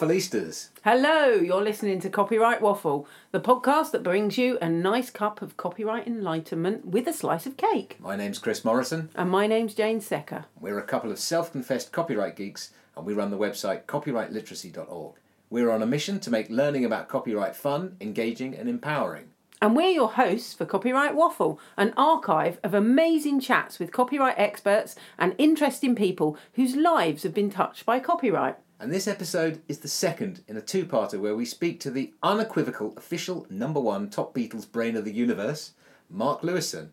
Waffleistas. Hello, you're listening to Copyright Waffle, the podcast that brings you a nice cup of copyright enlightenment with a slice of cake. My name's Chris Morrison. And my name's Jane Secker. We're a couple of self confessed copyright geeks, and we run the website copyrightliteracy.org. We're on a mission to make learning about copyright fun, engaging, and empowering. And we're your hosts for Copyright Waffle, an archive of amazing chats with copyright experts and interesting people whose lives have been touched by copyright. And this episode is the second in a two parter where we speak to the unequivocal official number one top Beatles brain of the universe, Mark Lewisohn.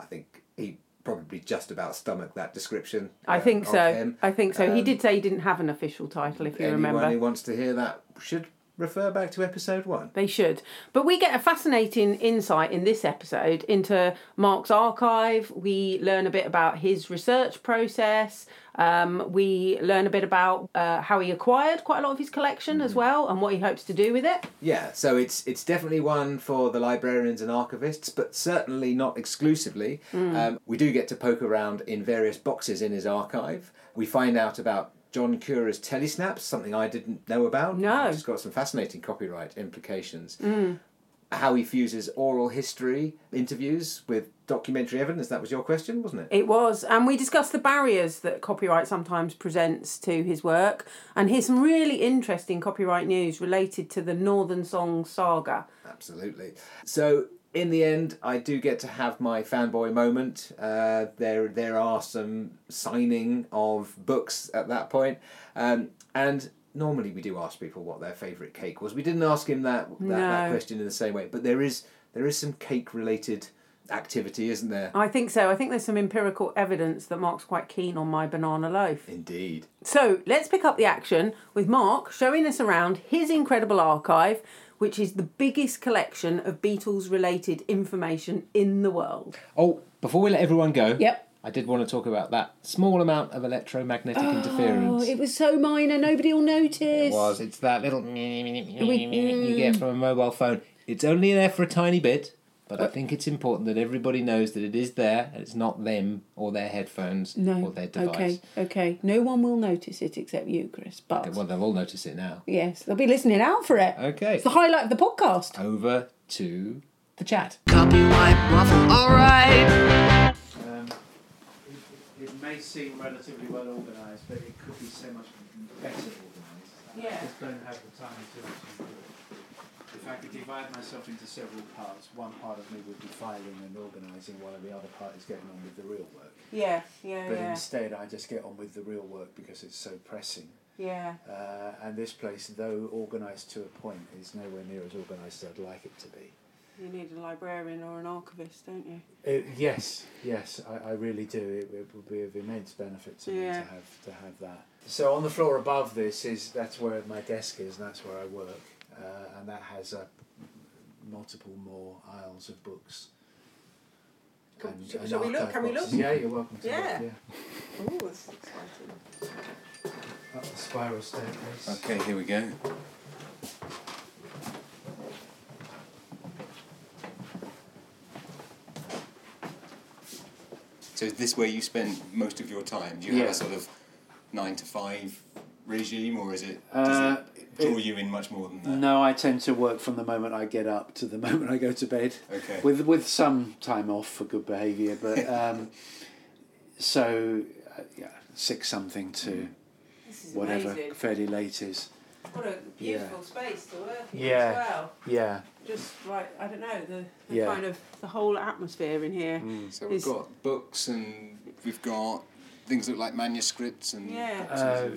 I think he probably just about stomached that description. I uh, think so. him. I think so. he Um, did say he didn't have an official title, if you remember. Anyone who wants to hear that should refer back to episode one. They should. But we get a fascinating insight in this episode into Mark's archive. We learn a bit about his research process. Um, we learn a bit about uh, how he acquired quite a lot of his collection as well and what he hopes to do with it. Yeah, so it's it's definitely one for the librarians and archivists, but certainly not exclusively. Hmm. Um, we do get to poke around in various boxes in his archive. We find out about John Cura's telesnaps, something I didn't know about. No. It's got some fascinating copyright implications. Hmm. How he fuses oral history interviews with documentary evidence. That was your question, wasn't it? It was. And we discussed the barriers that copyright sometimes presents to his work. And here's some really interesting copyright news related to the Northern Song saga. Absolutely. So in the end, I do get to have my fanboy moment. Uh, there, there are some signing of books at that point, um, and normally we do ask people what their favourite cake was. We didn't ask him that that, that question in the same way, but there is there is some cake related activity, isn't there? I think so. I think there's some empirical evidence that Mark's quite keen on my banana loaf. Indeed. So let's pick up the action with Mark showing us around his incredible archive, which is the biggest collection of Beatles related information in the world. Oh, before we let everyone go, Yep. I did want to talk about that small amount of electromagnetic oh, interference. Oh, it was so minor, nobody will notice. It was. It's that little you get from a mobile phone. It's only there for a tiny bit, but I think it's important that everybody knows that it is there and it's not them or their headphones No. or their device. Okay, okay. No one will notice it except you, Chris. But Okay, well, they'll all notice it now. yes, they'll be listening out for it. Okay. It's the highlight of the podcast. Over to the chat. Copyright waffle, alright. Um, it, it may seem relatively well organised, but it could be so much better organised. I Yeah. just don't have the time to do it. If I could divide myself into several parts, one part of me would be filing and organising, while the other part is getting on with the real work. Yeah, yeah, But instead, I just get on with the real work because it's so pressing. yeah. Uh, and this place, though organised to a point, is nowhere near as organised as I'd like it to be. You need a librarian or an archivist, don't you? It, yes, yes, I, I really do. It, it would be of immense benefit to me Yeah. to have to have that. So on the floor above this is that's where my desk is, and that's where I work, uh, and that has uh, multiple more aisles of books. Cool. and- Sh- and shall we look? Can we look? Yeah, you're welcome to Yeah. look. Oh, that's exciting. Up the spiral staircase. Okay, here we go. So is this where you spend most of your time? Do you Yeah. have a sort of nine to five regime, or is it Uh, does it draw it- you in much more than that? No, I tend to work from the moment I get up to the moment I go to bed. Okay. with with some time off for good behaviour. But um, so uh, yeah, six something to whatever amazing. fairly late is. What a beautiful space to work in Yeah. as well. Yeah, Just right, I don't know, the, the Yeah. kind of the whole atmosphere in here. So we've got books and we've got things that look like manuscripts and Yeah. uh,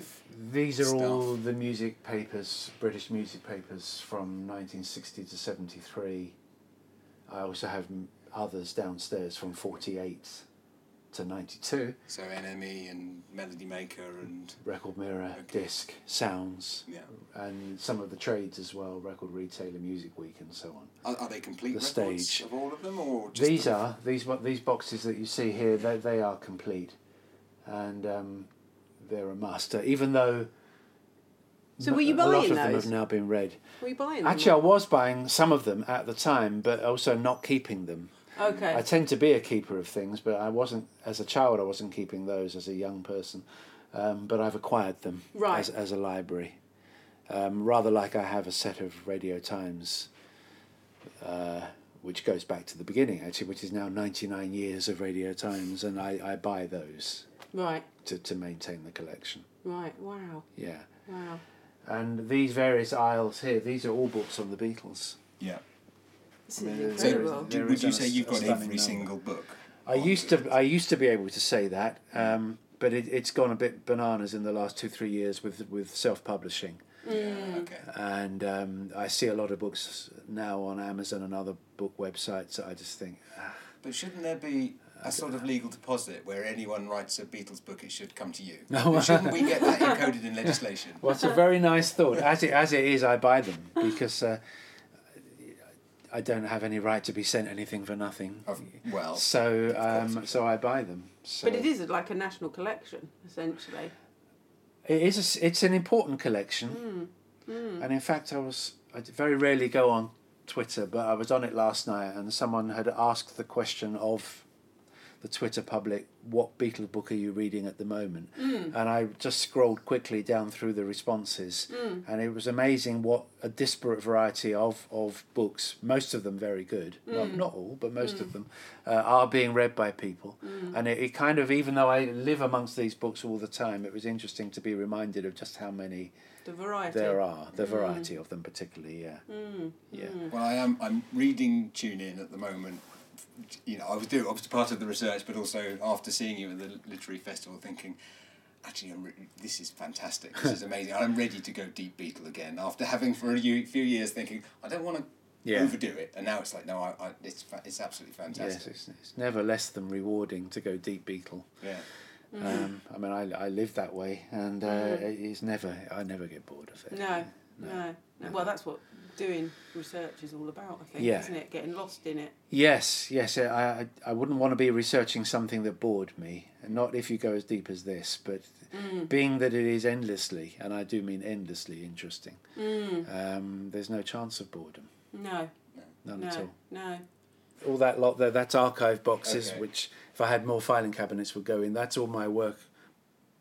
these are Stuff. all the music papers, British music papers from 1960 to 73. I also have others downstairs from 48 to 92. so NME and Melody Maker and Record Mirror, Okay. Disc, Sounds, yeah. and some of the trades as well, Record Retailer, Music Week, and so on. Are, are they complete The records stage. of all of them, or just These the- are these these boxes that you see here. They they are complete. And um, they're a must. Uh, even though So were you a lot buying of them have now been read. Were you buying them? Actually, I was buying some of them at the time, but also not keeping them. okay. I tend to be a keeper of things, but I wasn't as a child. I wasn't keeping those as a young person, um, but I've acquired them Right. as as a library, um, rather like I have a set of Radio Times, uh, which goes back to the beginning actually, which is now ninety nine years of Radio Times, and I, I buy those right. to, to maintain the collection. Right. Wow. Yeah, Wow. and these various aisles here, these are all books on the Beatles. Yeah. This I mean, is there- there Would is you say a you've got every number. single book? I used to I used to be able to say that, um, but it, it's gone a bit bananas in the last two three years with with self publishing, Yeah, Okay. and um, I see a lot of books now on Amazon and other book websites. That I just think, ah, But shouldn't there be a sort of legal deposit where anyone writes a Beatles book, it should come to you? No. shouldn't we get that encoded in legislation? well, it's a very nice thought. As it as it is, I buy them because. Uh, I don't have any right to be sent anything for nothing, Of, well, so um, so I buy them. So But it is like a national collection, essentially. It is. A s it's an important collection, and in fact, I was. I very rarely go on Twitter, but I was on it last night, and someone had asked the question of the Twitter public, "What Beatles book are you reading at the moment?" Mm. And I just scrolled quickly down through the responses, mm. and it was amazing what a disparate variety of of books, most of them very good, not mm. not all, but most of them, uh, are being read by people. And it, it kind of, even though I live amongst these books all the time, it was interesting to be reminded of just how many The variety. there are, the variety of them, particularly. Yeah, yeah. Well, I am. I'm reading Tune In at the moment. You know, I was doing. I was part of the research, but also after seeing you at the literary festival, thinking, actually, I'm re- this is fantastic. This is amazing. I'm ready to go deep Beatle again after having for a few few years thinking I don't want to Yeah. overdo it, and now it's like no, I, I it's fa- it's absolutely Yes, fantastic. it's, it's never less than rewarding to go deep Beatle. Yeah. Um, I mean, I, I live that way, and uh, it's never I never get bored of it. No, no, no. Well, that's what doing research is all about, I think, Yeah. isn't it? Getting lost in it. Yes, yes. Uh, I, I I wouldn't want to be researching something that bored me, not if you go as deep as this, but mm. being that it is endlessly, and I do mean endlessly interesting. Mm. Um, there's no chance of boredom, No, none at all. no. All that lot there, that's archive boxes, Okay. which if I had more filing cabinets would go in. That's all my work.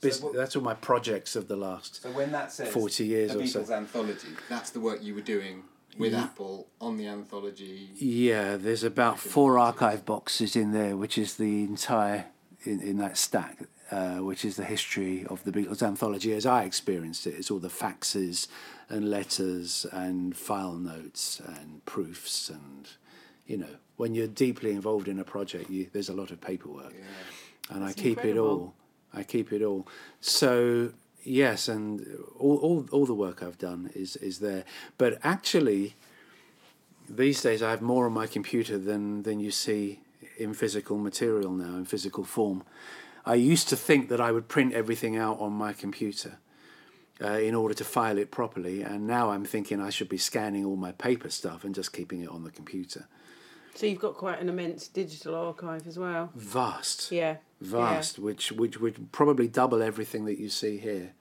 Bus- what- that's all my projects of the last. So when that says 40 years the or so. Beatles anthology, that's the work you were doing with Apple on the anthology. Yeah, there's about four archive boxes in there, which is the entire in, in that stack, uh, which is the history of the Beatles anthology as I experienced it. It's all the faxes and letters and file notes and proofs and you know when you're deeply involved in a project, you, there's a lot of paperwork, and I That's keep it all. I keep it all. So yes, and all, all all the work I've done is is there. But actually, these days I have more on my computer than than you see in physical material now in physical form. I used to think that I would print everything out on my computer uh, in order to file it properly, and now I'm thinking I should be scanning all my paper stuff and just keeping it on the computer. So you've got quite an immense digital archive as well. Vast, Yeah. Vast, which which would probably double everything that you see here.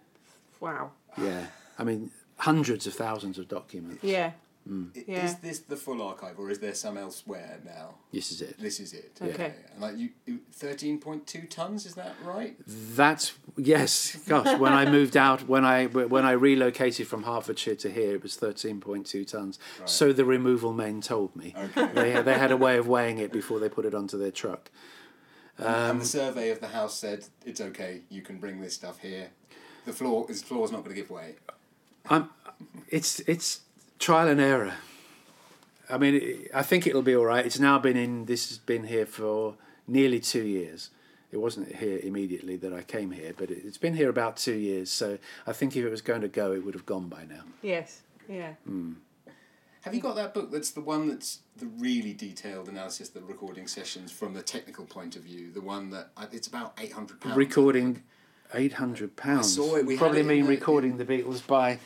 Wow. Yeah, I mean hundreds of thousands of documents. Yeah. Hmm. I- Yeah. Is this the full archive, or is there some elsewhere now? This is it. This is it. Okay. And like you, thirteen point two tons. Is that right? That's yes, gosh. When I moved out, when I when I relocated from Hertfordshire to here, it was thirteen point two tons. So the removal men told me. Okay. They they had a way of weighing it before they put it onto their truck. And Um, the survey of the house said it's okay. You can bring this stuff here. The floor, this floor's not going to give way. I'm, it's it's trial and error. I mean, I think it'll be all right. It's now been in. This has been here for nearly two years. It wasn't here immediately that I came here, but it, it's been here about two years. So I think if it was going to go, it would have gone by now. Yes. Yeah. Have you got that book? That's the one that's the really detailed analysis, of the recording sessions from the technical point of view. The one that I- it's about eight hundred pounds. recording eight hundred pounds. saw it, we Probably it mean the- recording the Beatles by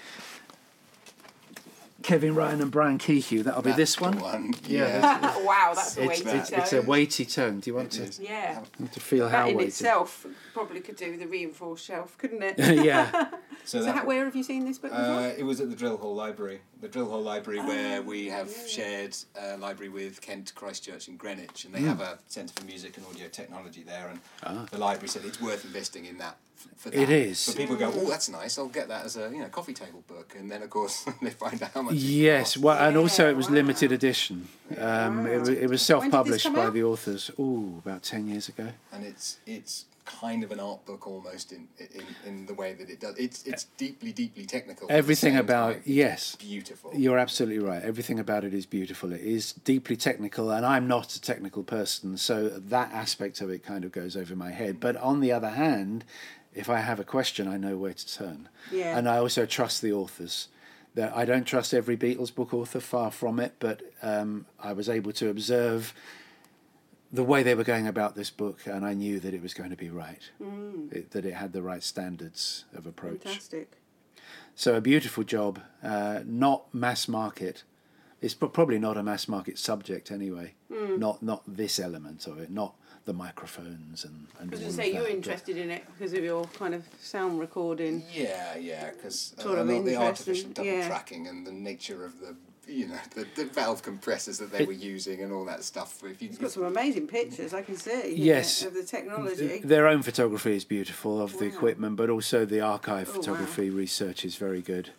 Kevin Ryan and Brian Kehew. That'll be this That's the one. Yeah. Yeah, wow, that's a It's, weighty it's, it's a weighty tone. Do you want It to, is. Yeah. to feel how That in weighty? itself probably could do with a reinforced shelf, couldn't it? yeah. So, So that, how, where have you seen this book? Uh, it was at the Drill Hall Library. The Drill Hall Library, where we have shared a library with Kent Christ Church in Greenwich, and they have a Centre for Music and Audio Technology there. And Ah. the library said it's worth investing in that. f- For that. It is. So people go, oh, that's nice. I'll get that as a you know coffee table book, and then of course they find out how much. Yes, well, and also it was wow. limited edition. Um, it, wa- it was When did this self-published by out? the authors. Oh, about ten years ago. and it's it's kind of an art book almost in in, in the way that it does. It's it's deeply deeply technical. Everything about time. yes, beautiful. You're absolutely right. Everything about it is beautiful. It is deeply technical, and I'm not a technical person, so that aspect of it kind of goes over my head. But on the other hand, if I have a question, I know where to turn. Yeah. And I also trust the authors. That I don't trust every Beatles book author, far from it, but um, I was able to observe the way they were going about this book, and I knew that it was going to be right, it, that it had the right standards of approach. Fantastic. So a beautiful job, uh, not mass market. It's probably not a mass market subject anyway. Not not this element of it, not the microphones and and. Because all you of say you're that, interested in it because of your kind of sound recording. Yeah, yeah, because Sort of the interest artificial double yeah. tracking and the nature of the you know the, the valve compressors that they were using and all that stuff. If you, It's got some amazing pictures, I can see. Yes. Of the technology. Their own photography is beautiful of the equipment, but also the archive Oh, wow. photography research is very good.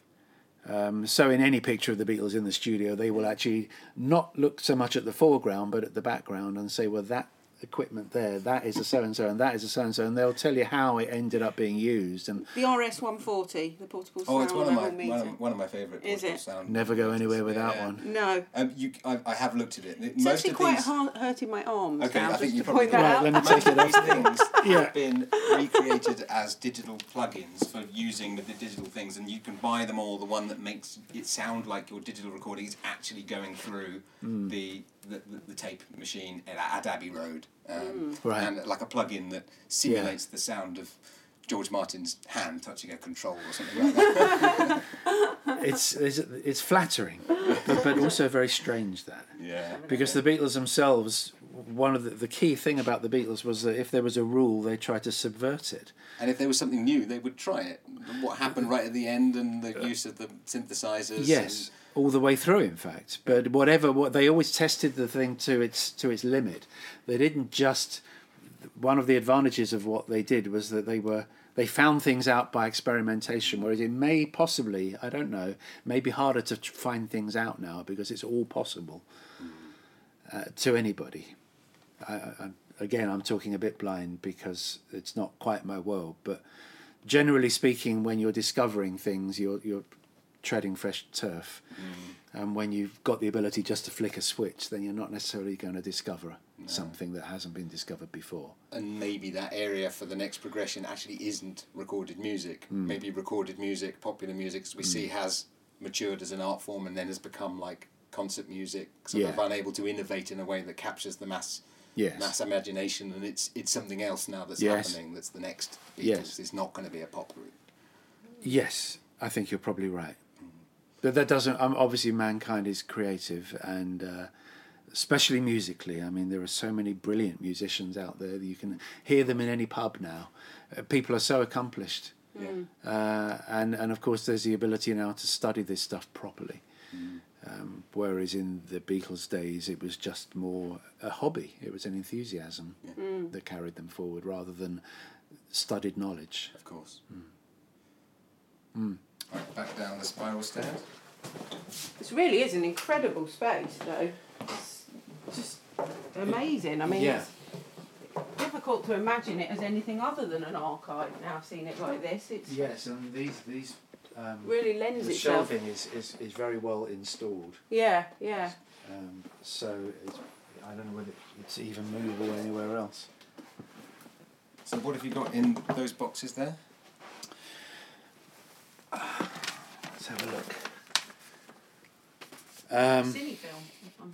Um, so in any picture of the Beatles in the studio, they will actually not look so much at the foreground, but at the background, and say, "Well, that equipment there, that is a so and so, and that is a so and so," and they'll tell you how it ended up being used, and The RS 140, the portable sound. oh, sound it's one of my level meter. one of, one of my favourite. Is it? Sound never go anywhere without Yeah. one. No. Um, you, I, I have looked at it. It's Most actually quite these, hard, hurting my arms Okay, now, I think just you to probably point that Right, out. let me most take it of these off. things Yeah. have been recreated as digital plugins for using the digital things, and you can buy them all. The one that makes it sound like your digital recording is actually going through Hmm. the, the, the the tape machine at, at Abbey Road, um, Right. and like a plugin that simulates the sound of George Martin's hand touching a control or something like that. It's it's, it's flattering, but, but also very strange that. yeah. Because the Beatles themselves, one of the, the key thing about the Beatles was that if there was a rule, they tried to subvert it. And if there was something new, they would try it. What happened right at the end and the use of the synthesizers. Yes, all the way through, in fact. But whatever, what they always tested the thing to its to its limit. They didn't just. One of the advantages of what they did was that they were they found things out by experimentation, whereas it may possibly, I don't know, may be harder to find things out now because it's all possible uh, to anybody. I, I, again, I'm talking a bit blind because it's not quite my world, but generally speaking, when you're discovering things, you're you're treading fresh turf, and when you've got the ability just to flick a switch, then you're not necessarily going to discover something that hasn't been discovered before. and maybe that area for the next progression actually isn't recorded music. Hmm. Maybe recorded music, popular music, as we see, has matured as an art form and then has become like concert music, sort of unable to innovate in a way that captures the mass Yes. mass imagination, and it's it's something else now that's Yes. happening. That's the next Beatles. Yes. It's not going to be a pop group. Yes, I think you're probably right. But that doesn't. Um, obviously, mankind is creative, and uh, especially musically. I mean, there are so many brilliant musicians out there that you can hear them in any pub now. Uh, people are so accomplished, uh, and and of course, there's the ability now to study this stuff properly. Um, whereas in the Beatles' days, it was just more a hobby. It was an enthusiasm that carried them forward, rather than studied knowledge. Of course. Hmm. Right, back down the spiral stairs. This really is an incredible space, though. It's just amazing. I mean, Yeah. it's difficult to imagine it as anything other than an archive now, seeing it like this. It's Yes, and these these um, really lends the itself. shelving is, is, is very well installed. Yeah, yeah. Um, so it's, I don't know whether it's even movable anywhere else. So what have you got in those boxes there? Let's have a look. Um, Cine film.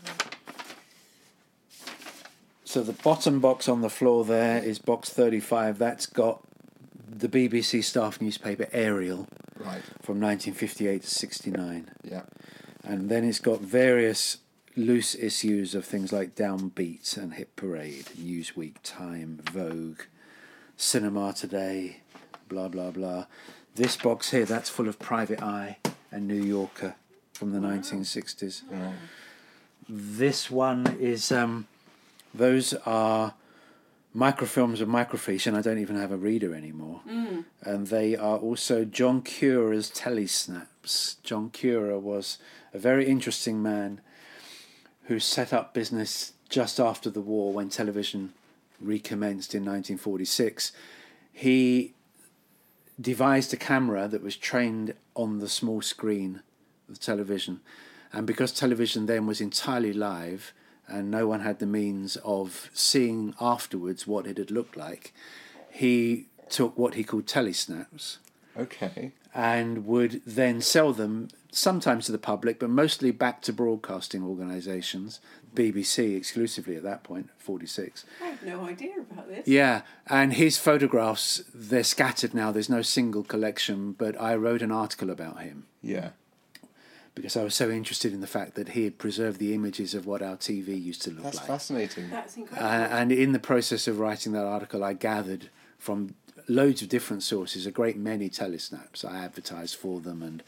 so the bottom box on the floor there is box 35. That's got the BBC staff newspaper Ariel Right. from 1958 to 69. Yeah. And then it's got various loose issues of things like Downbeat and Hit Parade, Newsweek, Time, Vogue, Cinema Today, blah, blah, blah. This box here, that's full of Private Eye and New Yorker from the 1960s. This one is, um, those are microfilms of microfiche, and I don't even have a reader anymore. Mm. And they are also John Cura's telesnaps. John Cura was a very interesting man who set up business just after the war when television recommenced in 1946. He devised a camera that was trained on the small screen of television. And because television then was entirely live and no one had the means of seeing afterwards what it had looked like, he took what he called telesnaps Okay. and would then sell them sometimes to the public, but mostly back to broadcasting organisations, BBC exclusively at that point, 46. I have no idea about this. Yeah, and his photographs, they're scattered now, there's no single collection, but I wrote an article about him Yeah. Because I was so interested in the fact that he had preserved the images of what our TV used to look That's like. That's fascinating. That's incredible. Uh, and in the process of writing that article, I gathered from loads of different sources a great many telesnaps. I advertised for them and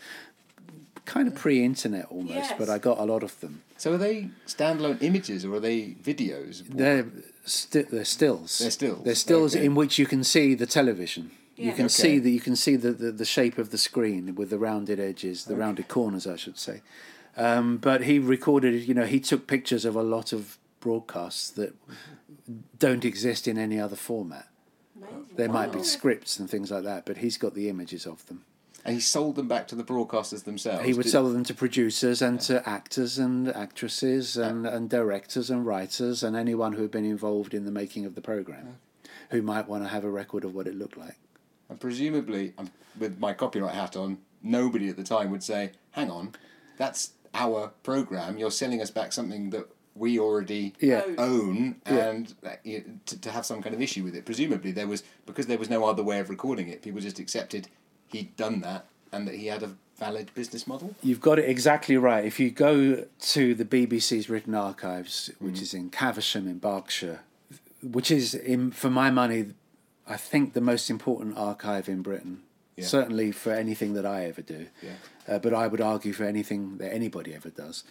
kind of pre internet almost, Yes. but I got a lot of them. So are they standalone images or are they videos? They're, sti- they're stills. They're stills, They're stills okay. in which you can see the television. You can Okay. see the you can see the, the, the shape of the screen with the rounded edges, the rounded corners, I should say. Um, but he recorded, you know, he took pictures of a lot of broadcasts that don't exist in any other format. Amazing. There might be scripts and things like that, but he's got the images of them. And he sold them back to the broadcasters themselves. He would Did- sell them to producers and to actors and actresses and, and directors and writers and anyone who had been involved in the making of the program, who might want to have a record of what it looked like. And presumably, um, with my copyright hat on, nobody at the time would say, "Hang on, that's our program. You're selling us back something that we already Yeah. Own. own, Yeah. and uh, you know, to, to have some kind of issue with it." Presumably, there was because there was no other way of recording it. People just accepted he'd done that and that he had a valid business model. You've got it exactly right. If you go to the BBC's written archives, which is in Caversham in Berkshire, which is, in, for my money, I think the most important archive in Britain. Yeah. Certainly for anything that I ever do, Yeah. uh, but I would argue for anything that anybody ever does.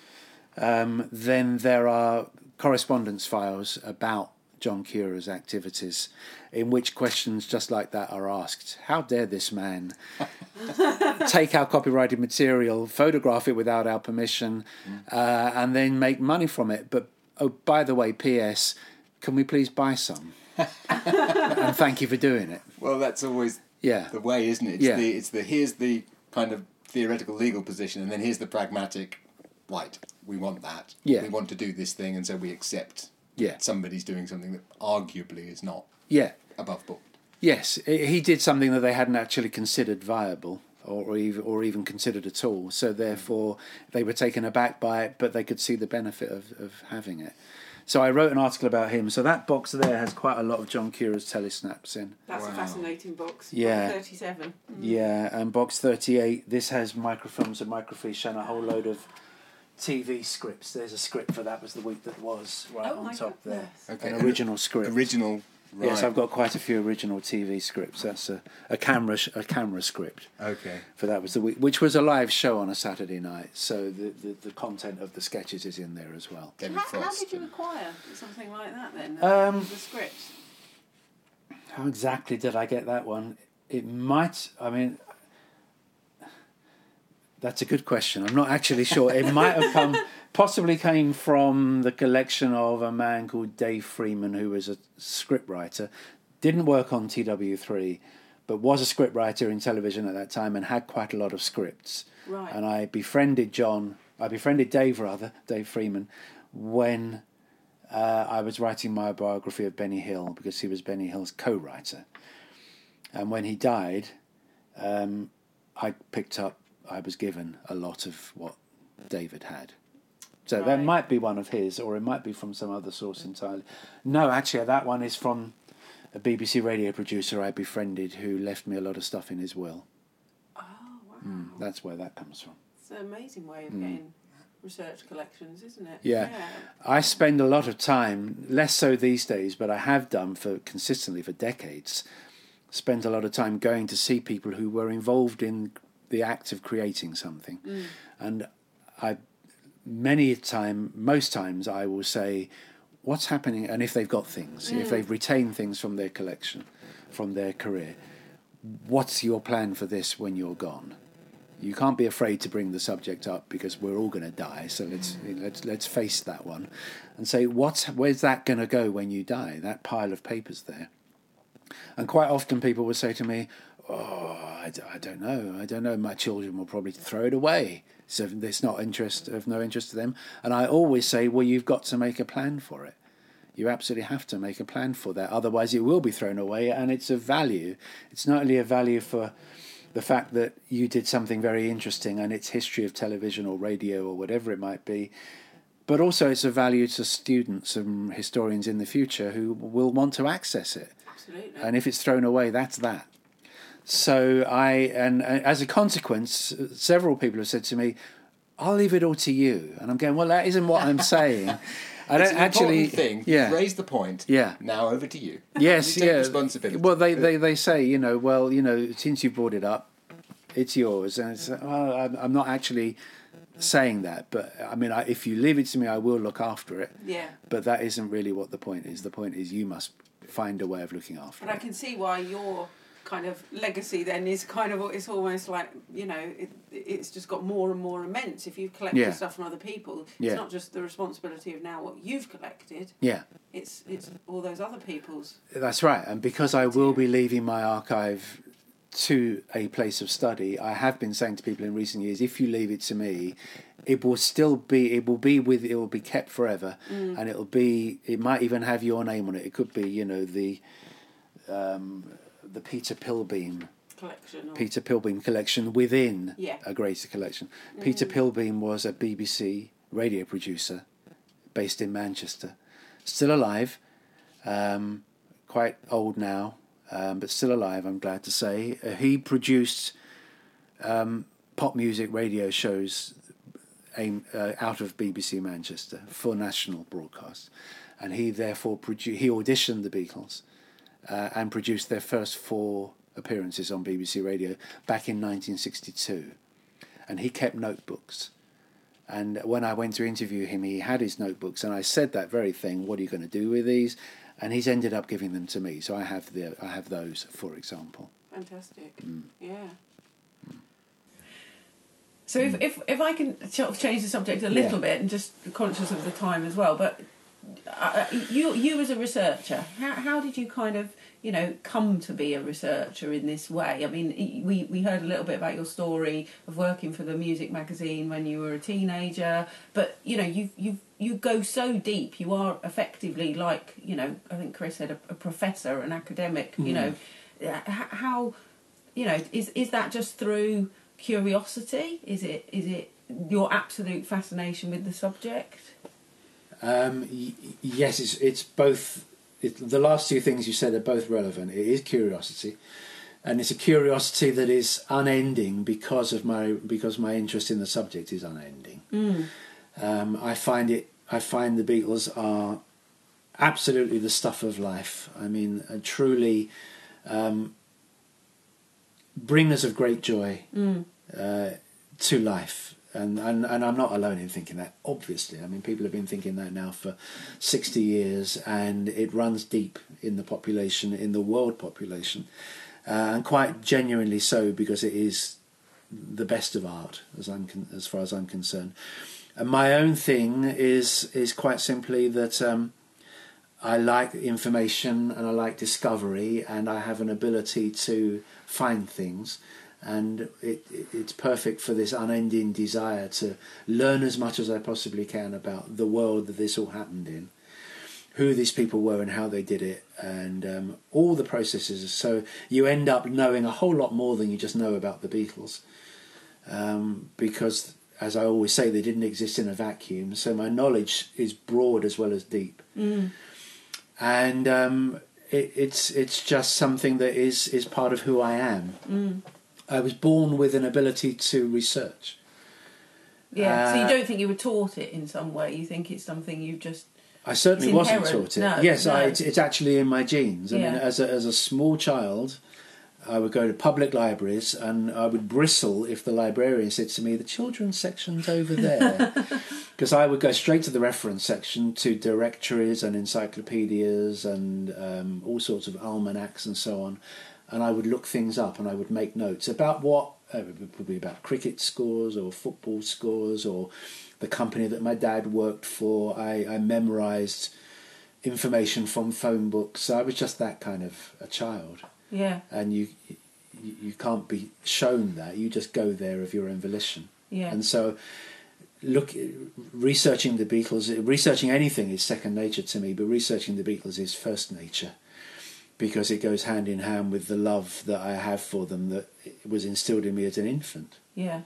Um, then there are correspondence files about John Cura's activities, in which questions just like that are asked. How dare this man take our copyrighted material, photograph it without our permission, uh, and then make money from it? But oh, by the way, P.S. Can we please buy some? And thank you for doing it. Well, that's always Yeah. the way, isn't it? It's Yeah. the it's the here's the kind of theoretical legal position, and then here's the pragmatic. Right, we want that. Yeah. We want to do this thing, and so we accept. Yeah. that Somebody's doing something that arguably is not Yeah. above board. Yes, he did something that they hadn't actually considered viable or, or, even, or even considered at all. So therefore, they were taken aback by it, but they could see the benefit of, of having it. So I wrote an article about him. So that box there has quite a lot of John Cura's telesnaps in. That's a fascinating box. Yeah. 37. Mm. Yeah, and box 38, this has microfilms and microfiche and a whole load of TV scripts. There's a script for that was the week that was right Oh on my top there. Okay. An original script. Original. Right. Yes, I've got quite a few original TV scripts. That's a, a camera sh- a camera script. Okay. for that was the week, which was a live show on a Saturday night. So the, the, the content of the sketches is in there as well. David How, how did you acquire something like that then? Um, the script. How exactly did I get that one? It might. I mean, that's a good question. I'm not actually sure. It might have come, possibly came from the collection of a man called Dave Freeman, who was a scriptwriter. Didn't work on TW3, but was a scriptwriter in television at that time and had quite a lot of scripts. Right. And I befriended John. I befriended Dave rather, Dave Freeman, when uh, I was writing my biography of Benny Hill because he was Benny Hill's co-writer. And when he died, um, I picked up. I was given a lot of what David had. So that might be one of his, or it might be from some other source entirely. No, actually, that one is from a BBC radio producer I befriended who left me a lot of stuff in his will. Oh, wow. That's where that comes from. It's an amazing way of Hmm. getting research collections, isn't it? Yeah. I spend a lot of time, less so these days, but I have done for consistently for decades, spent a lot of time going to see people who were involved in the act of creating something. And I many time most times I will say what's happening and if they've got things, if mm. they've retained things from their collection, from their career, what's your plan for this when you're gone? You can't be afraid to bring the subject up because we're all going to die. So let's mm. let's let's face that one, and say what's where's that going to go when you die? That pile of papers there. And quite often people will say to me, "Oh, I, d- I don't know. I don't know. My children will probably throw it away. So it's not interest of no interest to them." And I always say, "Well, you've got to make a plan for it. You absolutely have to make a plan for that. Otherwise, it will be thrown away, and it's of value. It's not only a value for." the fact that you did something very interesting and it's history of television or radio or whatever it might be but also it's a value to students and historians in the future who will want to access it Absolutely. and if it's thrown away that's that so i and, and as a consequence several people have said to me i'll leave it all to you and i'm going well that isn't what i'm saying i It's don't an actually important thing. yeah Raise the point. Yeah. Now over to you. Yes, You take yeah. responsibility. Well, they, they, they say, you know, well, you know, since you brought it up, it's yours. And it's, well, I'm, I'm not actually saying that, but I mean, I, if you leave it to me, I will look after it. Yeah. But that isn't really what the point is. The point is you must find a way of looking after And I can see why your kind of legacy then is kind of it's almost like you know it, it's just got more and more immense if you've collected Yeah. stuff from other people it's Yeah. not just the responsibility of now what you've collected Yeah, it's it's all those other people's that's right. And because I will be leaving my archive to a place of study, I have been saying to people in recent years, if you leave it to me, it will still be it will be with it will be kept forever and it'll be it might even have your name on it. It could be, you know, the um, the Peter Pilbeam collection or, Peter Pilbeam collection within Yeah. a greater collection. Peter Pilbeam was a BBC radio producer based in Manchester, still alive, um, quite old now, um, but still alive, I'm glad to say. Uh, he produced um, pop music radio shows aim, uh, out of BBC Manchester for national broadcast. And he therefore produ- he auditioned the Beatles uh, and produced their first four appearances on BBC Radio back in 1962. And he kept notebooks. And when I went to interview him, he had his notebooks, and I said that very thing: "What are you going to do with these?" And he's ended up giving them to me. So I have the I have those, for example. fantastic Mm. yeah so if, if if I can change the subject a little Yeah. bit and just conscious of the time as well, but uh, you you as a researcher, how how did you kind of you know come to be a researcher in this way? I mean, we we heard a little bit about your story of working for the music magazine when you were a teenager, but you know you you you go so deep. You are effectively like you know I think Chris said a, a professor, an academic. You know, how you know is is that just through curiosity? Is it is it your absolute fascination with the subject? Um, y- yes, it's it's both. It, the last two things you said are both relevant. It is curiosity, and it's a curiosity that is unending because of my because my interest in the subject is unending. Um, I find it. I find the Beatles are absolutely the stuff of life. I mean, uh, truly um, bringers of great joy uh, to life. And, and and I'm not alone in thinking that. Obviously, I mean, people have been thinking that now for sixty years, and it runs deep in the population, in the world population, uh, and quite genuinely so because it is the best of art, as I'm con- as far as I'm concerned. And my own thing is is quite simply that um, I like information and I like discovery, and I have an ability to find things, and it, it it's perfect for this unending desire to learn as much as I possibly can about the world that this all happened in, who these people were and how they did it, and um, all the processes. So you end up knowing a whole lot more than you just know about the Beatles, um, because as I always say, they didn't exist in a vacuum. So my knowledge is broad as well as deep and um, it, it's it's just something that is is part of who I am. I was born with an ability to research, Yeah. so Uh, you don't think you were taught it in some way? You think it's something you just. I certainly wasn't taught it. No, yes, I, it's, it's actually in my genes. I mean, as a, as a small child, I would go to public libraries and I would bristle if the librarian said to me, "The children's section's over there," because I would go straight to the reference section to directories and encyclopedias and um, all sorts of almanacs and so on, and I would look things up and I would make notes about what uh, it would be about cricket scores or football scores or the company that my dad worked for. I, I memorized information from phone books. So I was just that kind of a child, Yeah. and you you, you can't be shown that. You just go there of your own volition. Yeah. And so, look, researching the Beatles, researching anything is second nature to me, but researching the Beatles is first nature because it goes hand in hand with the love that I have for them that was instilled in me as an infant. Yeah.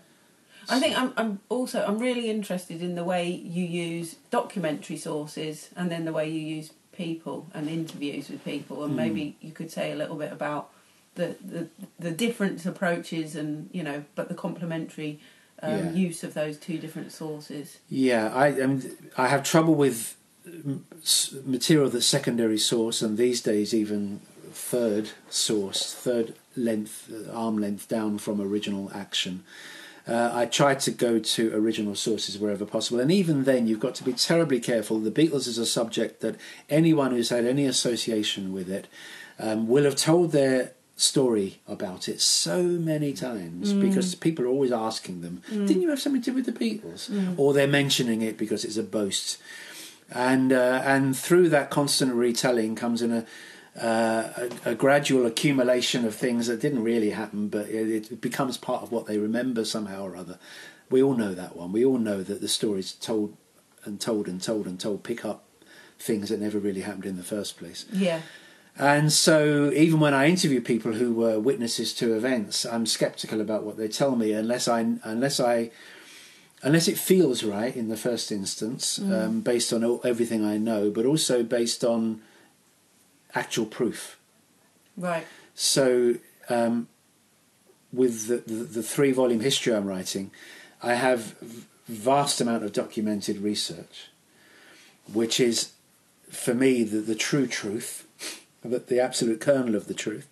I think I'm, I'm also I'm really interested in the way you use documentary sources and then the way you use people and interviews with people and maybe you could say a little bit about the the, the different approaches and you know but the complementary um, Yeah. use of those two different sources. Yeah, I I, mean, I have trouble with material that's secondary source, and these days even third source, third length, uh, arm length down from original action. Uh, I try to go to original sources wherever possible, and even then, you've got to be terribly careful. The Beatles is a subject that anyone who's had any association with it um, will have told their story about it so many times because people are always asking them, "Didn't you have something to do with the Beatles?" Or they're mentioning it because it's a boast, and uh, and through that constant retelling comes in a. Uh, a, a gradual accumulation of things that didn't really happen, but it, it becomes part of what they remember somehow or other. We all know that one. We all know that the stories told and told and told and told pick up things that never really happened in the first place. Yeah. And so, even when I interview people who were witnesses to events, I'm skeptical about what they tell me unless I unless I unless it feels right in the first instance, um, based on all, everything I know, but also based on actual proof. Right. So, um, with the, the, the three volume history I'm writing, I have vast amount of documented research, which is, for me, the, the true truth, the, the absolute kernel of the truth.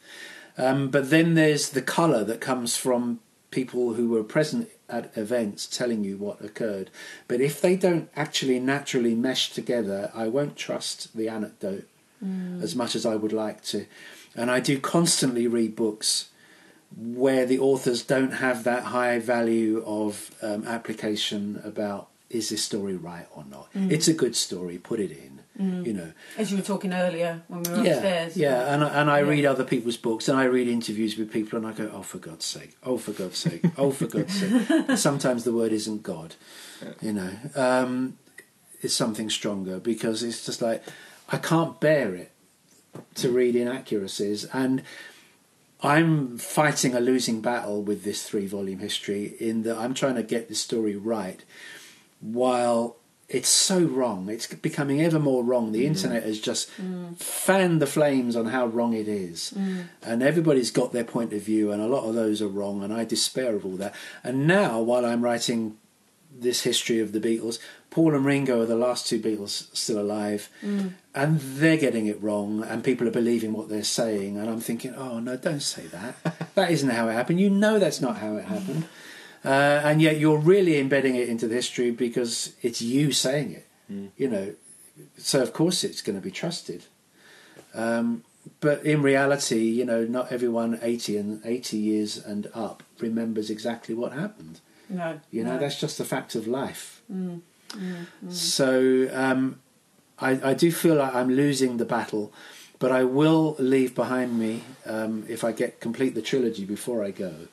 Um, but then there's the colour that comes from people who were present at events telling you what occurred. But if they don't actually naturally mesh together, I won't trust the anecdote as much as I would like to. And I do constantly read books where the authors don't have that high value of um, application about is this story right or not. It's a good story, put it in. You know, As you were talking earlier when we were yeah, upstairs. yeah, and I, and I Yeah. read other people's books and I read interviews with people and I go, oh for God's sake, oh for God's sake, oh for God's sake. Sometimes the word isn't God, you know. Um, it's something stronger because it's just like I can't bear it to read inaccuracies and. I'm fighting a losing battle with this three volume history in that I'm trying to get this story right while it's so wrong. It's becoming ever more wrong. The mm. internet has just mm. fanned the flames on how wrong it is. Mm. And everybody's got their point of view, and a lot of those are wrong, and I despair of all that. And now, while I'm writing this history of the Beatles, Paul and Ringo are the last two Beatles still alive, and they're getting it wrong, and people are believing what they're saying. And I'm thinking, oh no, don't say that. that isn't how it happened. You know that's not how it happened. Uh, and yet you're really embedding it into the history because it's you saying it. You know, so of course it's going to be trusted. Um, but in reality, you know, not everyone 80 and 80 years and up remembers exactly what happened. No. You know, no. that's just a fact of life. So um, I, I do feel like I'm losing the battle, but I will leave behind me um, if I get complete the trilogy before I go.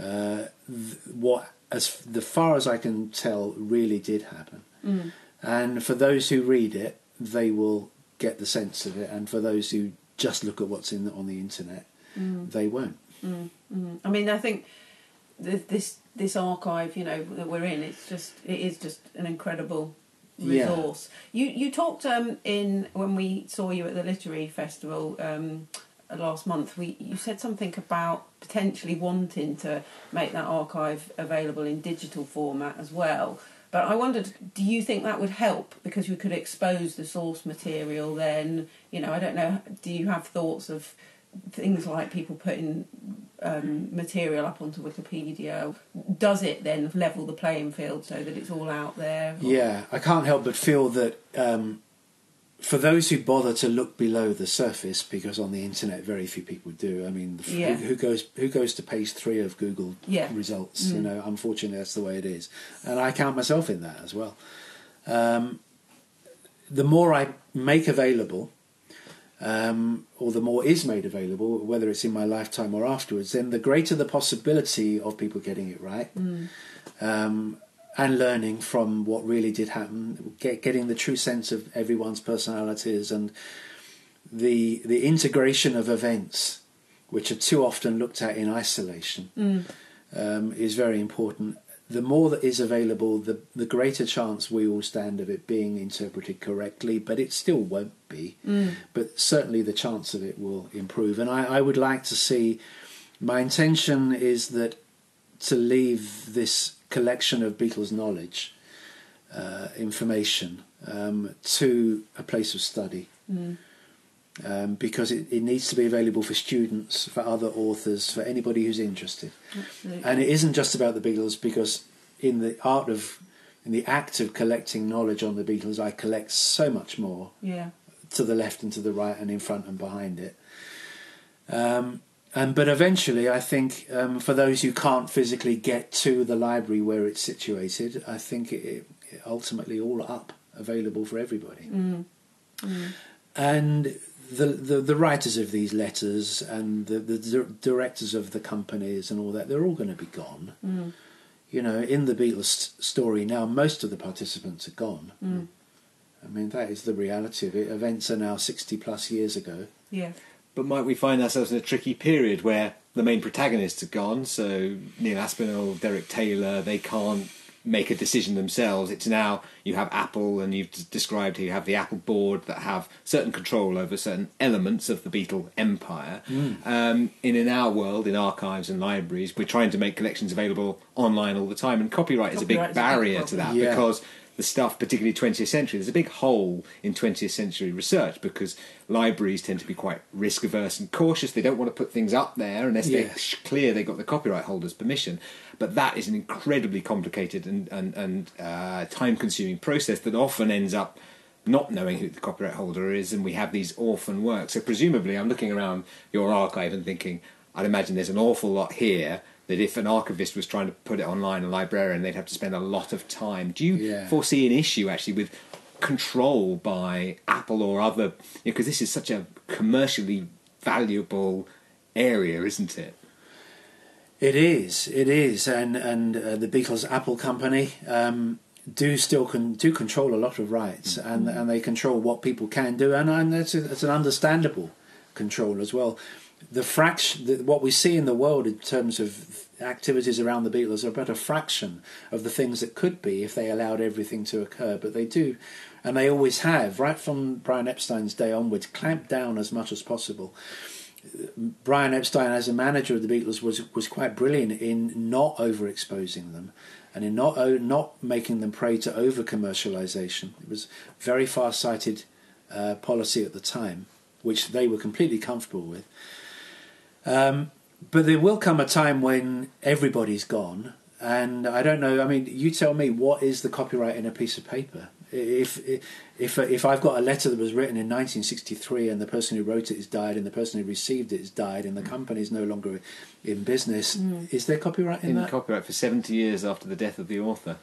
Uh, th- what, as the far as I can tell, really did happen. And for those who read it, they will get the sense of it, and for those who just look at what's in on the internet, they won't. I mean, I think th- this this archive, you know, that we're in, it's just it is just an incredible Yeah. resource. You you talked um, in when we saw you at the literary festival um, last month, we you said something about potentially wanting to make that archive available in digital format as well. But I wondered, do you think that would help because we could expose the source material? Then you know, I don't know. Do you have thoughts of things like people putting um, material up onto Wikipedia? Does it then level the playing field so that it's all out there? Or- Yeah, I can't help but feel that um, for those who bother to look below the surface, because on the internet very few people do. I mean, Yeah. who, who goes who goes to page three of Google Yeah. results? Mm. You know, unfortunately, that's the way it is, and I count myself in that as well. Um, the more I make available, um, or the more is made available, whether it's in my lifetime or afterwards, then the greater the possibility of people getting it right um, and learning from what really did happen, get, getting the true sense of everyone's personalities and the the integration of events, which are too often looked at in isolation, um, is very important. The more that is available, the the greater chance we all stand of it being interpreted correctly. But it still won't be. But certainly the chance of it will improve. And I, I would like to see. My intention is that to leave this collection of Beatles knowledge, uh, information, um, to a place of study. Um, because it, it needs to be available for students, for other authors, for anybody who's interested. Absolutely. And it isn't just about the Beatles because in the art of, in the act of collecting knowledge on the Beatles, I collect so much more yeah. to the left and to the right and in front and behind it. Um, and but eventually, I think um, for those who can't physically get to the library where it's situated, I think it, it ultimately all up available for everybody. Mm. Mm. And the, the the writers of these letters and the the directors of the companies and all that, they're all going to be gone. Mm. You know, in the Beatles story now, most of the participants are gone. I mean, that is the reality of it. Events are now 60 plus years ago. Yeah. But might we find ourselves in a tricky period where the main protagonists are gone? So Neil Aspinall, Derek Taylor, they can't make a decision themselves. It's now you have Apple, and you've described here you have the Apple board that have certain control over certain elements of the Beatle empire. Um, in in our world, in archives and libraries, we're trying to make collections available online all the time, and copyright, is a big Copyright is a big barrier to that Yeah. because the stuff, particularly 20th century, there's a big hole in 20th century research because libraries tend to be quite risk averse and cautious. They don't want to put things up there unless they're sh- clear they got the copyright holder's permission. But that is an incredibly complicated and, and, and uh, time consuming process that often ends up not knowing who the copyright holder is, and we have these orphan works. So, presumably, I'm looking around your archive and thinking, I'd imagine there's an awful lot here that if an archivist was trying to put it online, a librarian, they'd have to spend a lot of time. Do you Yeah. foresee an issue actually with control by Apple or other? Because this is such a commercially valuable area, isn't it? It is, it is, and and uh, the Beatles Apple company um, do still can do control a lot of rights, and and they control what people can do, and and that's a, it's an understandable control as well. The fraction, the, what we see in the world in terms of activities around the Beatles are about a fraction of the things that could be if they allowed everything to occur, but they do, and they always have, right from Brian Epstein's day onwards, clamped down as much as possible. Brian Epstein, as a manager of the Beatles, was was quite brilliant in not overexposing them, and in not not making them prey to over commercialization. It was very far sighted uh, policy at the time, which they were completely comfortable with. Um, but there will come a time when everybody's gone, and I don't know. I mean, you tell me what is the copyright in a piece of paper? If if if I've got a letter that was written in 1963 and the person who wrote it has died and the person who received it has died and the company is no longer in business, is there copyright in in that? copyright for 70 years after the death of the author.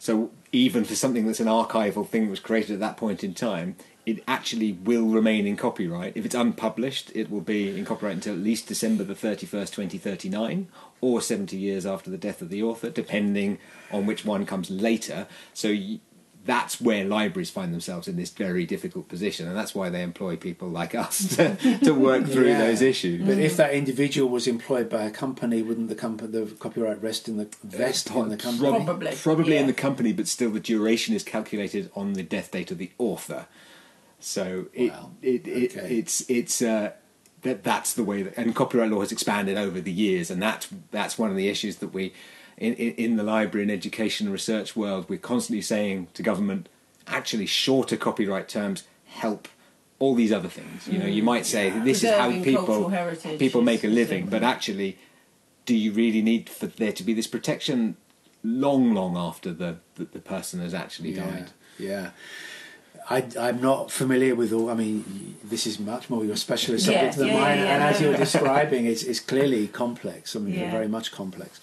So even for something that's an archival thing that was created at that point in time, it actually will remain in copyright. If it's unpublished, it will be in copyright until at least December the 31st, 2039, or 70 years after the death of the author, depending on which one comes later. So y- that's where libraries find themselves in this very difficult position, and that's why they employ people like us to, to work through Yeah. those issues. But if that individual was employed by a company, wouldn't the company the copyright rest in the vest in the company? Prob- Probably, Probably in the company, but still the duration is calculated on the death date of the author. So it, Wow, it, it okay. it's it's uh, that that's the way that and copyright law has expanded over the years and that's that's one of the issues that we in, in, in the library and education and research world we're constantly saying to government actually shorter copyright terms help all these other things you know you might say this is how Mm. Preserving cultural people people make a living thing. but actually do you really need for there to be this protection long long after the the, the person has actually yeah, died yeah. I, I'm not familiar with all. I mean, this is much more your specialist Yeah, subject than yeah, yeah, mine, yeah, and as you're describing, it's, it's clearly complex. I mean, Yeah. very much complex.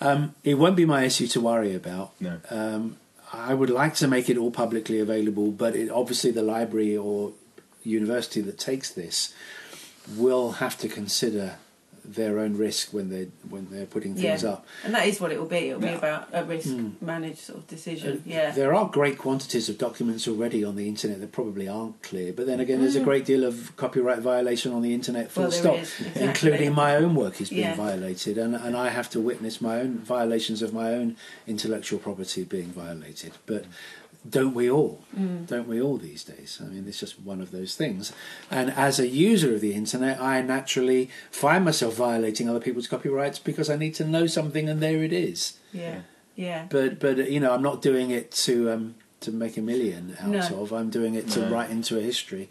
Um, it won't be my issue to worry about. No. Um, I would like to make it all publicly available, but it, obviously the library or university that takes this will have to consider their own risk when they when they're putting things yeah. up. And that is what it will be. It'll be about a risk Hmm. managed sort of Uh, decision. Yeah. There are great quantities of documents already on the internet that probably aren't clear, but then again, there's a Mm. great deal of copyright violation on the internet, full Well, stop, is, exactly. including my own work is being Yeah. violated, and, and I have to witness my own violations of my own intellectual property being violated. But don't we all? Mm. Don't we all these days? I mean, it's just one of those things. And as a user of the internet, I naturally find myself violating other people's copyrights because I need to know something, and there it is yeah. Yeah. but but you know I'm not doing it to um, to make a million out No. of. I'm doing it to No. write into a history.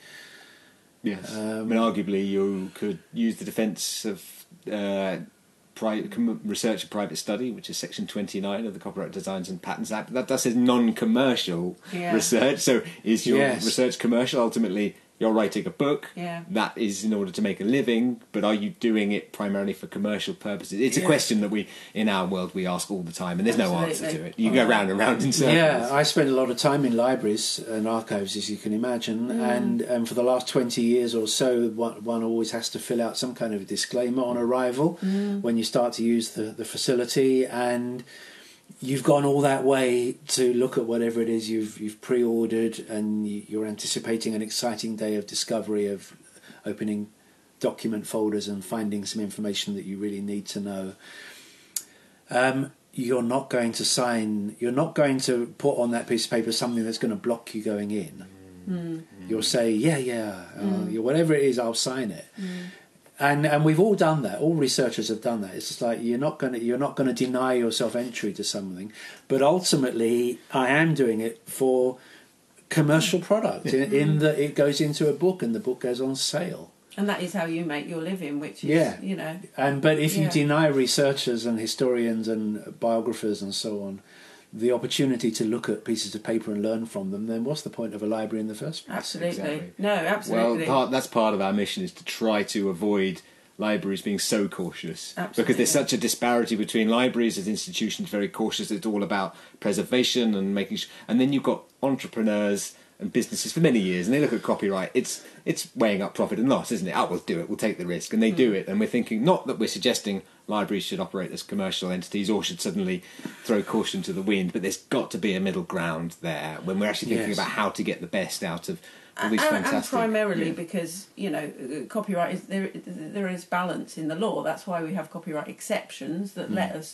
Yes, I Um, mean, arguably, you could use the defence of uh, pri- com- research and private study, which is section twenty nine of the Copyright Designs and Patents Act. That that says non commercial Yeah. research. So, is your Yes. research commercial? Ultimately, you're writing a book. Yeah. That is in order to make a living, but are you doing it primarily for commercial purposes? It's a question that we, in our world, we ask all the time, and there's no answer to it. You go round and round in circles. Yeah, I spend a lot of time in libraries and archives, as you can imagine, and um, for the last twenty years or so, one, one always has to fill out some kind of a disclaimer on arrival when you start to use the, the facility and. You've gone all that way to look at whatever it is you've you've pre-ordered, and you- you're anticipating an exciting day of discovery of opening document folders and finding some information that you really need to know. Um, you're not going to sign. You're not going to put on that piece of paper something that's going to block you going in. You'll say, "Yeah, yeah, uh, yeah, whatever it is, I'll sign it." And and we've all done that. All researchers have done that. It's just like you're not going to you're not going to deny yourself entry to something, but ultimately, I am doing it for commercial product. In, in mm-hmm. that it goes into a book and the book goes on sale. And that is how you make your living, which is, Yeah. you know, And but if you deny researchers and historians and biographers and so on the opportunity to look at pieces of paper and learn from them, then what's the point of a library in the first place? absolutely. Exactly. No, absolutely. Well, part, that's part of our mission is to try to avoid libraries being so cautious because there's such a disparity between libraries as institutions very cautious. It's all about preservation and making, sh- and then you've got entrepreneurs and businesses for many years, and they look at copyright. It's it's weighing up profit and loss, isn't it? Oh, we'll do it. We'll take the risk, and they Hmm. do it. And we're thinking not that we're suggesting libraries should operate as commercial entities or should suddenly throw caution to the wind, but there's got to be a middle ground there when we're actually thinking Yes. about how to get the best out of all these and, and primarily Yeah. because you know copyright is there there is balance in the law that's why we have copyright exceptions that Hmm. let us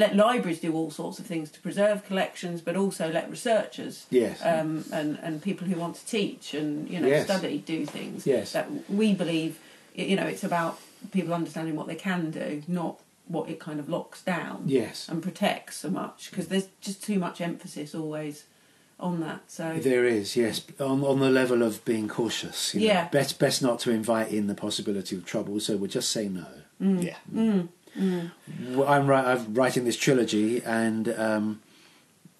let libraries do all sorts of things to preserve collections but also let researchers Yes. um, and and people who want to teach and you know Yes. study do things Yes. that we believe you know it's about people understanding what they can do not what it kind of locks down Yes. and protects so much because there's just too much emphasis always on that so There is, yes, on on the level of being cautious. You know, Yeah. best best not to invite in the possibility of trouble, so we'll just say no. Mm. yeah. Mm. Mm. Well, I'm right. I'm writing this trilogy, and um,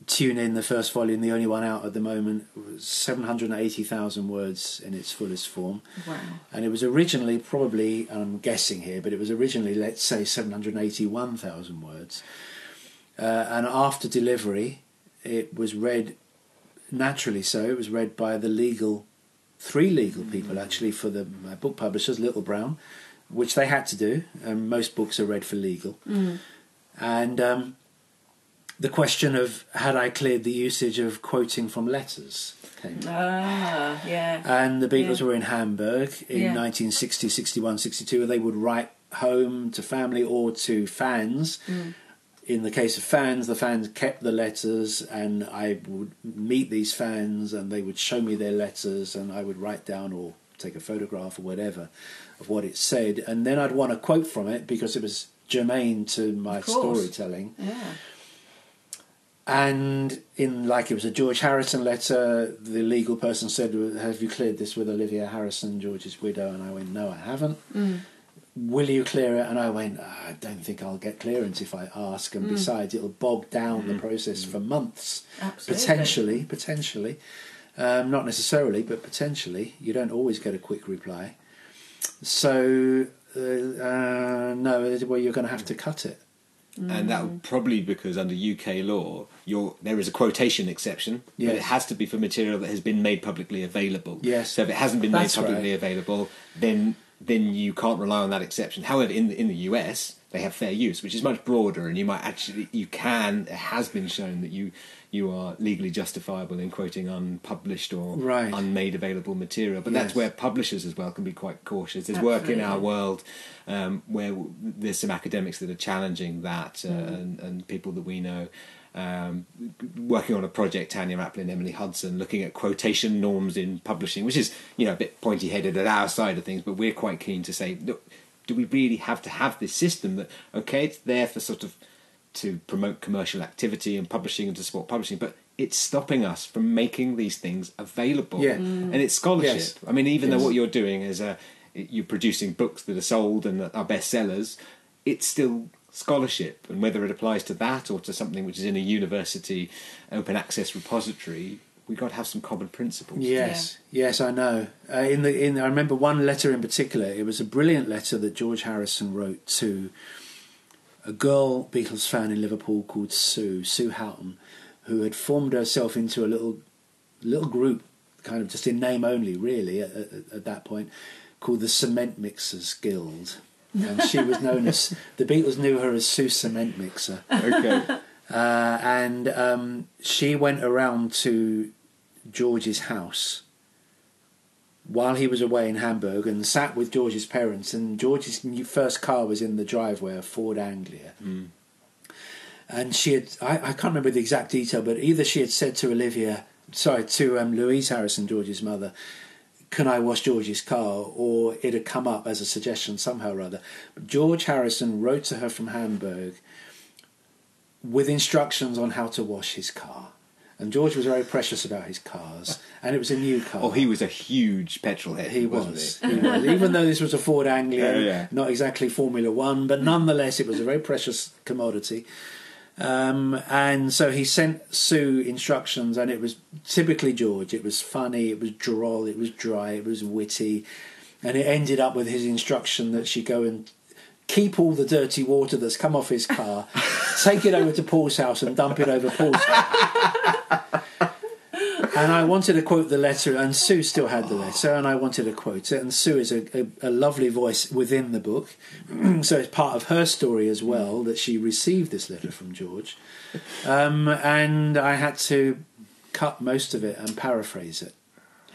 tune in the first volume, the only one out at the moment, seven hundred and eighty thousand words in its fullest form. wow And it was originally probably, and I'm guessing here, but it was originally, let's say, 781,000 words. Uh, and after delivery, it was read, naturally so, it was read by the legal, three legal people actually for the uh, book publishers, Little Brown, which they had to do. And most books are read for legal. And um, the question of had I cleared the usage of quoting from letters came Ah, yeah. and the Beatles Yeah. were in Hamburg in Yeah. 1960, 61, 62, and they would write home to family or to fans. Mm. In the case of fans, the fans kept the letters, and I would meet these fans, and they would show me their letters, and I would write down or take a photograph or whatever of what it said, and then I'd want to quote from it because it was germane to my storytelling. Yeah. And in like it was a George Harrison letter, the legal person said, "Have you cleared this with Olivia Harrison, George's widow?" And I went, "No, I haven't." Will you clear it? And I went, "Ah, I don't think I'll get clearance if I ask. And besides, it'll bog down the process for months, Absolutely. potentially, potentially, um, not necessarily, but potentially. You don't always get a quick reply. So uh, uh, no, well, you're going to have to cut it. And that would probably because under UK law, your there is a quotation exception, but it has to be for material that has been made publicly available. Yes. So if it hasn't been That's made publicly right. available, then then you can't rely on that exception. However, in the, in the US, they have fair use, which is much broader, and you might actually you can. It has been shown that you you are legally justifiable in quoting unpublished or Right. unmade available material. But that's where publishers as well can be quite cautious. There's work in our world um, where w- there's some academics that are challenging that, uh, and, and people that we know. Um, working on a project, Tanya Aplin and Emily Hudson, looking at quotation norms in publishing, which is you know a bit pointy headed at our side of things, but we're quite keen to say, look, do we really have to have this system that okay, it's there for sort of to promote commercial activity and publishing and to support publishing, but it's stopping us from making these things available. Yeah. And it's scholarship. Yes. I mean, even though what you're doing is uh, you're producing books that are sold and that are bestsellers, it's still scholarship. And whether it applies to that or to something which is in a university open access repository, we've got to have some common principles. Yes, yes, I know. Uh, in the in, I remember one letter in particular. It was a brilliant letter that George Harrison wrote to a girl Beatles fan in Liverpool called Sue Sue Houghton, who had formed herself into a little little group, kind of just in name only, really, at, at, at that point, called the Cement Mixers Guild. And she was known as the Beatles knew her as Sue Cement Mixer Okay. uh, and um, she went around to George's house while he was away in Hamburg and sat with George's parents. And George's new first car was in the driveway, a Ford Anglia. And she had, I, I can't remember the exact detail, but either she had said to Olivia, sorry, to um, Louise Harrison, George's mother, can I wash George's car? Or it had come up as a suggestion somehow or other. But George Harrison wrote to her from Hamburg with instructions on how to wash his car. And George was very precious about his cars, and it was a new car. Oh, he was a huge petrol head. He wasn't. He? He was. Even though this was a Ford Anglia, Yeah, yeah. not exactly Formula One, but nonetheless, it was a very precious commodity. Um, and so he sent Sue instructions, and it was typically George. It was funny, it was droll, it was dry, it was witty, and it ended up with his instruction that she go and keep all the dirty water that's come off his car, take it over to Paul's house, and dump it over Paul's house. And I wanted to quote the letter, and Sue still had the letter, and I wanted to quote it. And Sue is a, a, a lovely voice within the book, so it's part of her story as well that she received this letter from George. Um, and I had to cut most of it and paraphrase it.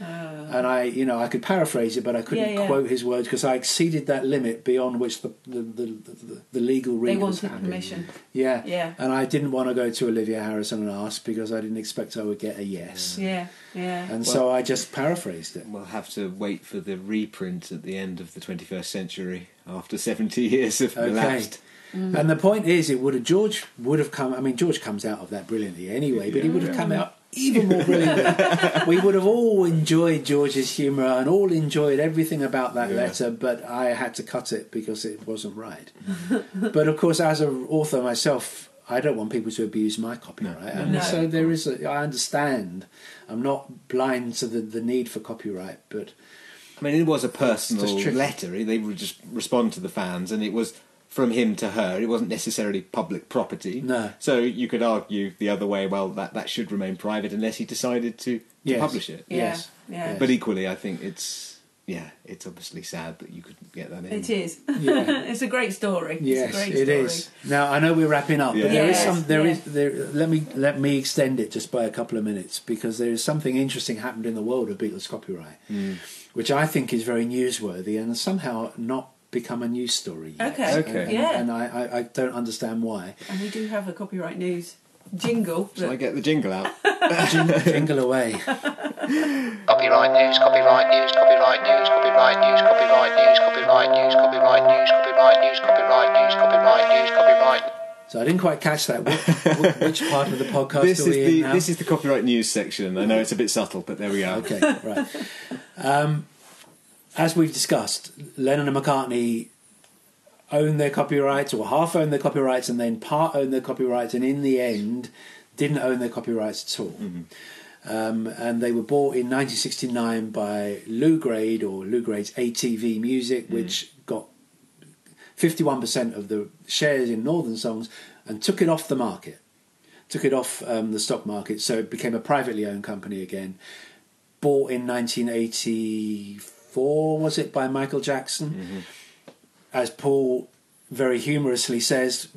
And I, you know, I could paraphrase it, but I couldn't Yeah, yeah. quote his words because I exceeded that limit beyond which the the, the, the, the legal They readers wanted had. permission. Yeah, Yeah. And I didn't want to go to Olivia Harrison and ask because I didn't expect I would get a yes. Yeah, yeah. And so I just paraphrased it. We'll have to wait for the reprint at the end of the 21st century after 70 years have Okay. elapsed. And the point is, it would have George would have come. I mean, George comes out of that brilliantly anyway, but he would have come out even more brilliantly. we would have all enjoyed George's humour and all enjoyed everything about that Yeah. letter, but I had to cut it because it wasn't right. but of course, as an author myself, I don't want people to abuse my copyright, and No. so there is. A, I understand. I'm not blind to the, the need for copyright, but I mean, it was a personal letter. They would just respond to the fans, and it was from him to her. It wasn't necessarily public property. No. So you could argue the other way. Well, that that should remain private unless he decided to, to Yes. publish it. Yeah, yes, yeah. But equally, I think it's yeah, it's obviously sad that you couldn't get that in. It is. Yeah. it's a great story. Yes, it's a great story. is. Now I know we're wrapping up, Yeah. but there is Yes, some. There yeah. is there. Let me let me extend it just by a couple of minutes because there is something interesting happened in the world of Beatles copyright, Hmm. which I think is very newsworthy and somehow not become a news story. Yet. Okay, Okay. And, yeah. and I, I, I don't understand why. And we do have a copyright news jingle. Shall I get the jingle out? Jing- Jingle away. Copyright news, copyright news, copyright news, copyright news, copyright news, copyright news, copyright news, copyright news, copyright news, copyright news, copyright. So I didn't quite catch that. Which, which part of the podcast This are is the in now? this is the copyright news section. I know it's a bit subtle, but there we are. Okay, right. Um, as we've discussed, Lennon and McCartney own their copyrights, or half own their copyrights, and then part own their copyrights, and in the end, didn't own their copyrights at all. Um, and they were bought in 1969 by Lew Grade, or Lew Grade's ATV Music, which got 51% of the shares in Northern Songs and took it off the market. Took it off um, the stock market, so it became a privately owned company again. Bought in 1984, was it, by Michael Jackson? As Paul very humorously says,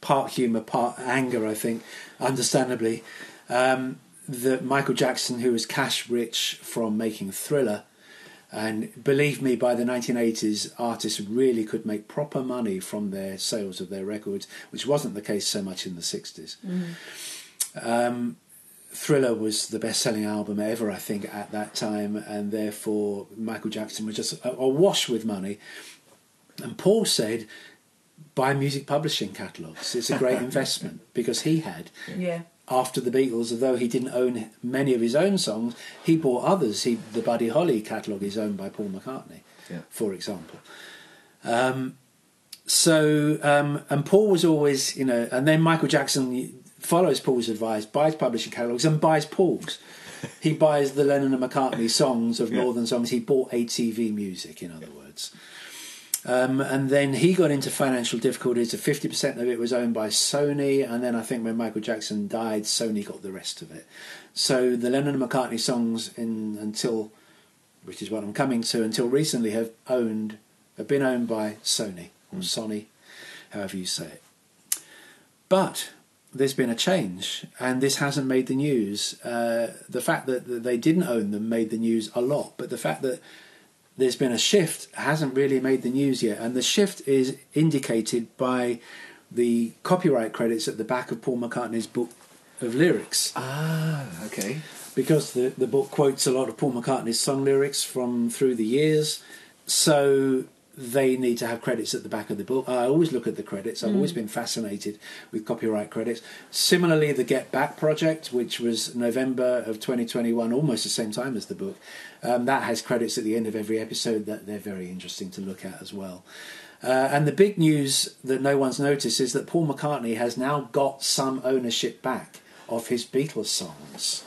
part humour, part anger, I think, understandably, um, that Michael Jackson, who was cash rich from making Thriller, and believe me, by the 1980s, artists really could make proper money from their sales of their records, which wasn't the case so much in the 60s. Um, Thriller was the best selling album ever, I think, at that time, and therefore Michael Jackson was just awash with money. And Paul said, buy music publishing catalogues. It's a great investment because he had Yeah. after the Beatles, although he didn't own many of his own songs, he bought others. He, the Buddy Holly catalogue is owned by Paul McCartney, Yeah. for example. Um, so, um, and Paul was always, you know, and then Michael Jackson follows Paul's advice, buys publishing catalogues, and buys Paul's. he buys the Lennon and McCartney songs of Yeah. Northern songs. He bought ATV music, in other words. Um, and then he got into financial difficulties. Fifty percent of it was owned by Sony, and then I think when Michael Jackson died, Sony got the rest of it. So the Lennon and McCartney songs, in until, which is what I'm coming to, until recently have owned, have been owned by Sony or Sony, however you say it. But there's been a change, and this hasn't made the news. Uh, the fact that that they didn't own them made the news a lot, but the fact that there's been a shift hasn't really made the news yet, and the shift is indicated by the copyright credits at the back of Paul McCartney's book of lyrics, Ah, okay. because the, the book quotes a lot of Paul McCartney's song lyrics from through the years, so they need to have credits at the back of the book. I always look at the credits. I've always been fascinated with copyright credits. Similarly, the Get Back project, which was November of 2021, almost the same time as the book, um, that has credits at the end of every episode that they're very interesting to look at as well. Uh, and the big news that no one's noticed is that Paul McCartney has now got some ownership back of his Beatles songs.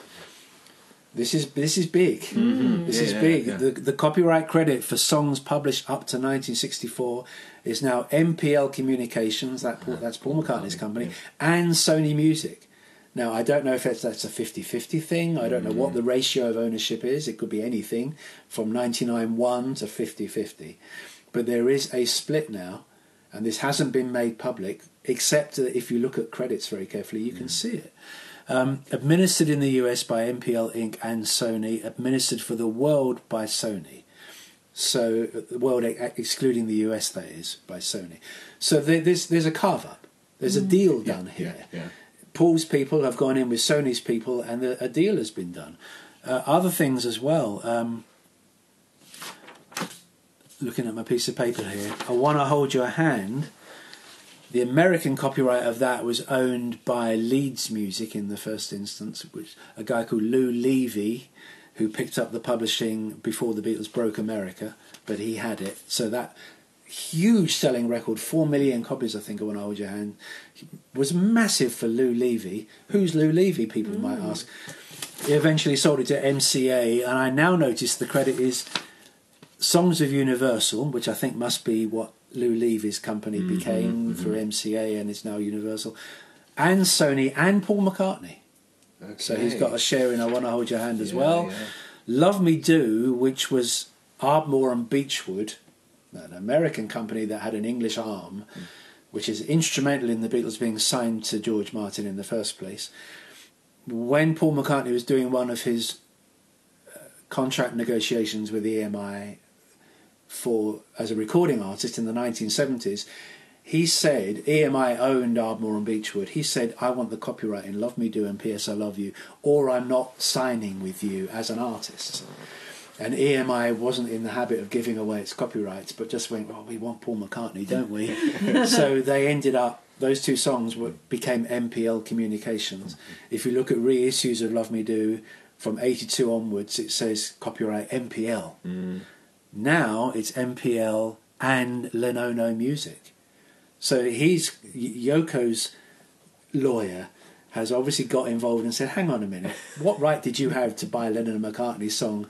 This is this is big. Mm-hmm. This Yeah, is big. yeah. The the copyright credit for songs published up to 1964 is now MPL Communications. That that's Paul McCartney's company and Sony Music. Now I don't know if it's, that's a 50-50 thing. I don't know what mm-hmm. the ratio of ownership is. It could be anything from 99-1 to 50-50. But there is a split now, and this hasn't been made public. Except that if you look at credits very carefully, you can mm. see it. Um, administered in the US by MPL Inc. and Sony, administered for the world by Sony. So the world ex- excluding the US, that is, by Sony. So there, there's there's a carve up. There's a deal done here. Yeah, yeah. Paul's people have gone in with Sony's people, and a, a deal has been done. Uh, other things as well. Um, looking at my piece of paper here, I want to hold your hand. The American copyright of that was owned by Leeds Music in the first instance, which a guy called Lou Levy, who picked up the publishing before the Beatles broke America, but he had it. So that huge selling record, four million copies, I think, I want to hold your hand, was massive for Lou Levy. Who's Lou Levy? People might mm. ask. He eventually sold it to MCA, and I now notice the credit is Songs of Universal, which I think must be what Lou Levy's company mm-hmm, became mm-hmm. through MCA and is now Universal, and Sony and Paul McCartney. So he's got a share in I Want to Hold Your Hand as Yeah, well. yeah. Love Me Do, which was Ardmore and Beechwood, an American company that had an English arm, mm. which is instrumental in the Beatles being signed to George Martin in the first place. When Paul McCartney was doing one of his uh, contract negotiations with EMI for as a recording artist in the 1970s, he said EMI owned Ardmore and Beechwood. He said, "I want the copyright in Love Me Do and P.S. I Love You, or I'm not signing with you as an artist." And EMI wasn't in the habit of giving away its copyrights, but just went, "Well, we want Paul McCartney, don't we?" so they ended up. Those two songs were, became MPL Communications. If you look at reissues of Love Me Do from '82 onwards, it says copyright MPL. Mm. Now it's MPL and Lenono Music. So he's Yoko's lawyer has obviously got involved and said, "Hang on a minute, what right did you have to buy Lennon and McCartney's song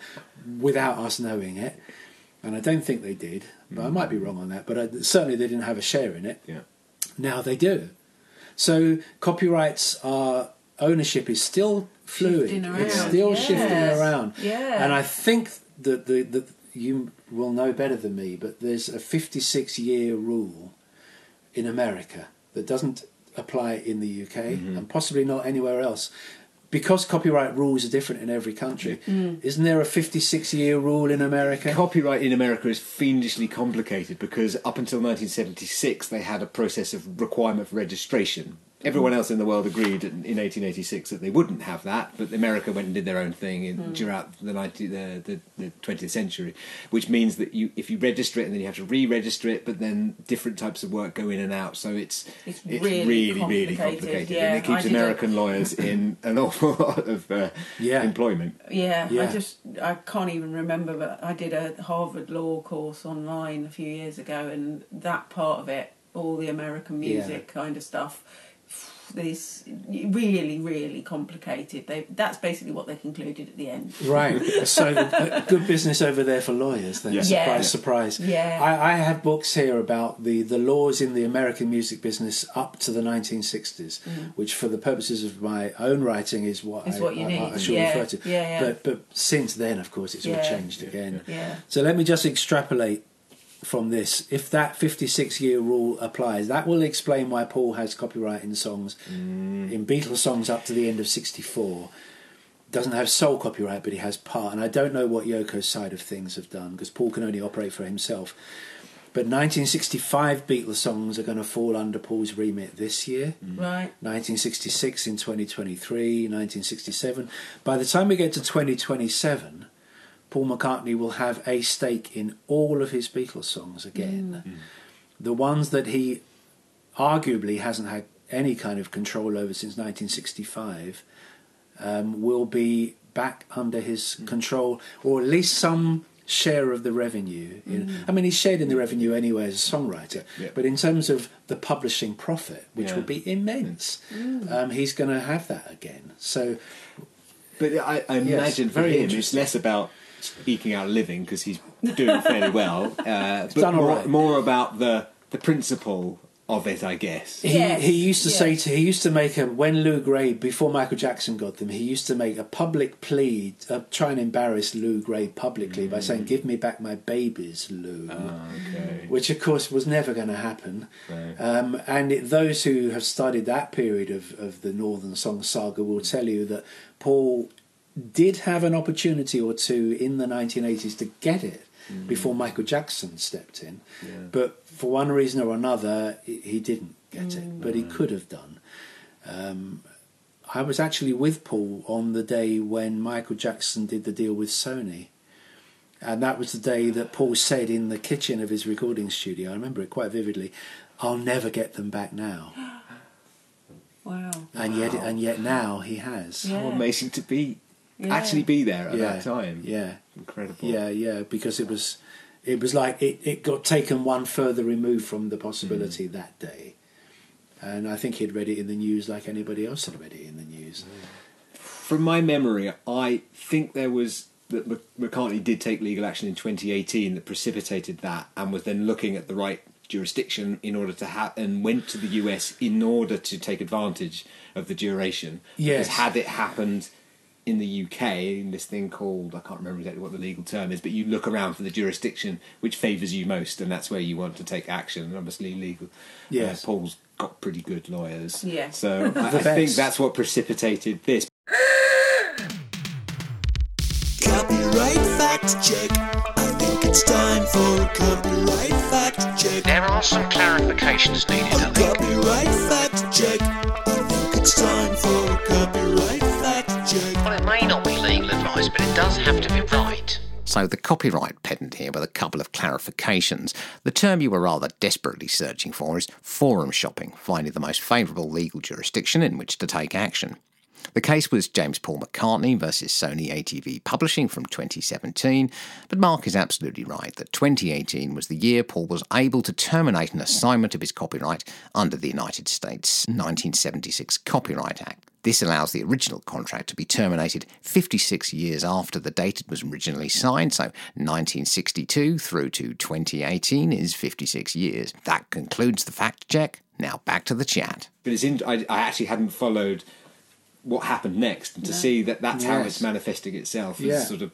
without us knowing it?" And I don't think they did, but I might be wrong on that. But I, certainly they didn't have a share in it. Yeah. Now they do. So copyrights are ownership is still fluid. It's still yes. shifting around. Yeah. And I think that the, the you will know better than me, but there's a 56 year rule in America that doesn't apply in the UK mm-hmm. and possibly not anywhere else. Because copyright rules are different in every country, mm. Mm. isn't there a 56 year rule in America? Copyright in America is fiendishly complicated because up until 1976 they had a process of requirement for registration. Everyone else in the world agreed in in 1886 that they wouldn't have that, but America went and did their own thing in, throughout the, 19, the, the, the 20th century, which means that you if you register it and then you have to re-register it, but then different types of work go in and out, so it's It's it's really really really complicated, complicated, yeah. and it keeps I did a- American lawyers in an awful lot of uh, Yeah. employment. Yeah, Yeah. I just I can't even remember, but I did a Harvard law course online a few years ago, and that part of it, all the American Yeah. music kind of stuff, is really really complicated. They that's basically what they concluded at the end. Right. So uh, good business over there for lawyers then. Yeah. Surprise, Yeah. surprise. Yeah. I, I have books here about the, the laws in the American music business up to the 1960s, which for the purposes of my own writing is what, Mm. I, what you I, need. I should Yeah. refer to. Yeah, yeah. But, but since then, of course, it's all changed again. Yeah. So let me just extrapolate from this. If that 56 year rule applies, that will explain why Paul has copyright in songs, mm. in Beatles songs up to the end of 64. Doesn't have sole copyright, but he has part. And I don't know what Yoko's side of things have done because Paul can only operate for himself. But 1965 Beatles songs are going to fall under Paul's remit this year. Mm. Right. 1966 in 2023, 1967. By the time we get to 2027, Paul McCartney will have a stake in all of his Beatles songs again. Mm. Mm. The ones that he arguably hasn't had any kind of control over since 1965 um, will be back under his mm. control, or at least some share of the revenue. In, I mean, he's shared in the revenue anyway as a songwriter, Yeah. but in terms of the publishing profit, which Yeah. will be immense, um, he's going to have that again. So, But I, I Yes, imagine for very him, it's less about eking out a living because he's doing fairly well, uh, but done all more, right. more about the the principle of it, I guess. He, Yes, he used to say yes. to he used to make a when Lew Grade before Michael Jackson got them he used to make a public plea uh, try and embarrass Lew Grade publicly by saying give me back my babies Lou Okay. which of course was never going to happen Right. um, and it, those who have studied that period of, of the Northern Song saga will tell you that Paul did have an opportunity or two in the 1980s to get it before Michael Jackson stepped in Yeah. but for one reason or another, he he didn't get it, but he could have done. Um, I was actually with Paul on the day when Michael Jackson did the deal with Sony. And that was the day that Paul said in the kitchen of his recording studio, I remember it quite vividly, I'll never get them back now. Wow. And yet and yet now he has. Yeah. How amazing to be Yeah. actually be there at Yeah, that time. Yeah. Incredible. Yeah, yeah, because it was it was like it, it got taken one further removed from the possibility mm. that day. And I think he'd read it in the news like anybody else had read it in the news. Mm. From my memory, I think there was that McCartney did take legal action in 2018 that precipitated that, and was then looking at the right jurisdiction in order to have and went to the US in order to take advantage of the duration. Yes. Because had it happened in the UK, in this thing called I can't remember exactly what the legal term is, but you look around for the jurisdiction which favours you most, and that's where you want to take action. And obviously, legal. Yes. Uh, Paul's got pretty good lawyers. Yes. So I, I think that's what precipitated this. Copyright fact check. I think It's time for a copyright fact check. There are some clarifications needed, I A think. copyright fact check. I think it's time for does have to be right. So, the copyright pedant here with a couple of clarifications. The term you were rather desperately searching for is forum shopping, finding the most favourable legal jurisdiction in which to take action. The case was James Paul McCartney versus Sony ATV Publishing from 2017, but Mark is absolutely right that 2018 was the year Paul was able to terminate an assignment of his copyright under the United States 1976 Copyright Act. This allows the original contract to be terminated 56 years after the date it was originally signed, so 1962 through to 2018 is 56 years. That concludes the fact check. Now back to the chat. But it's in, I, I actually hadn't followed what happened next, and to see that that's how it's manifesting itself is Yeah. sort of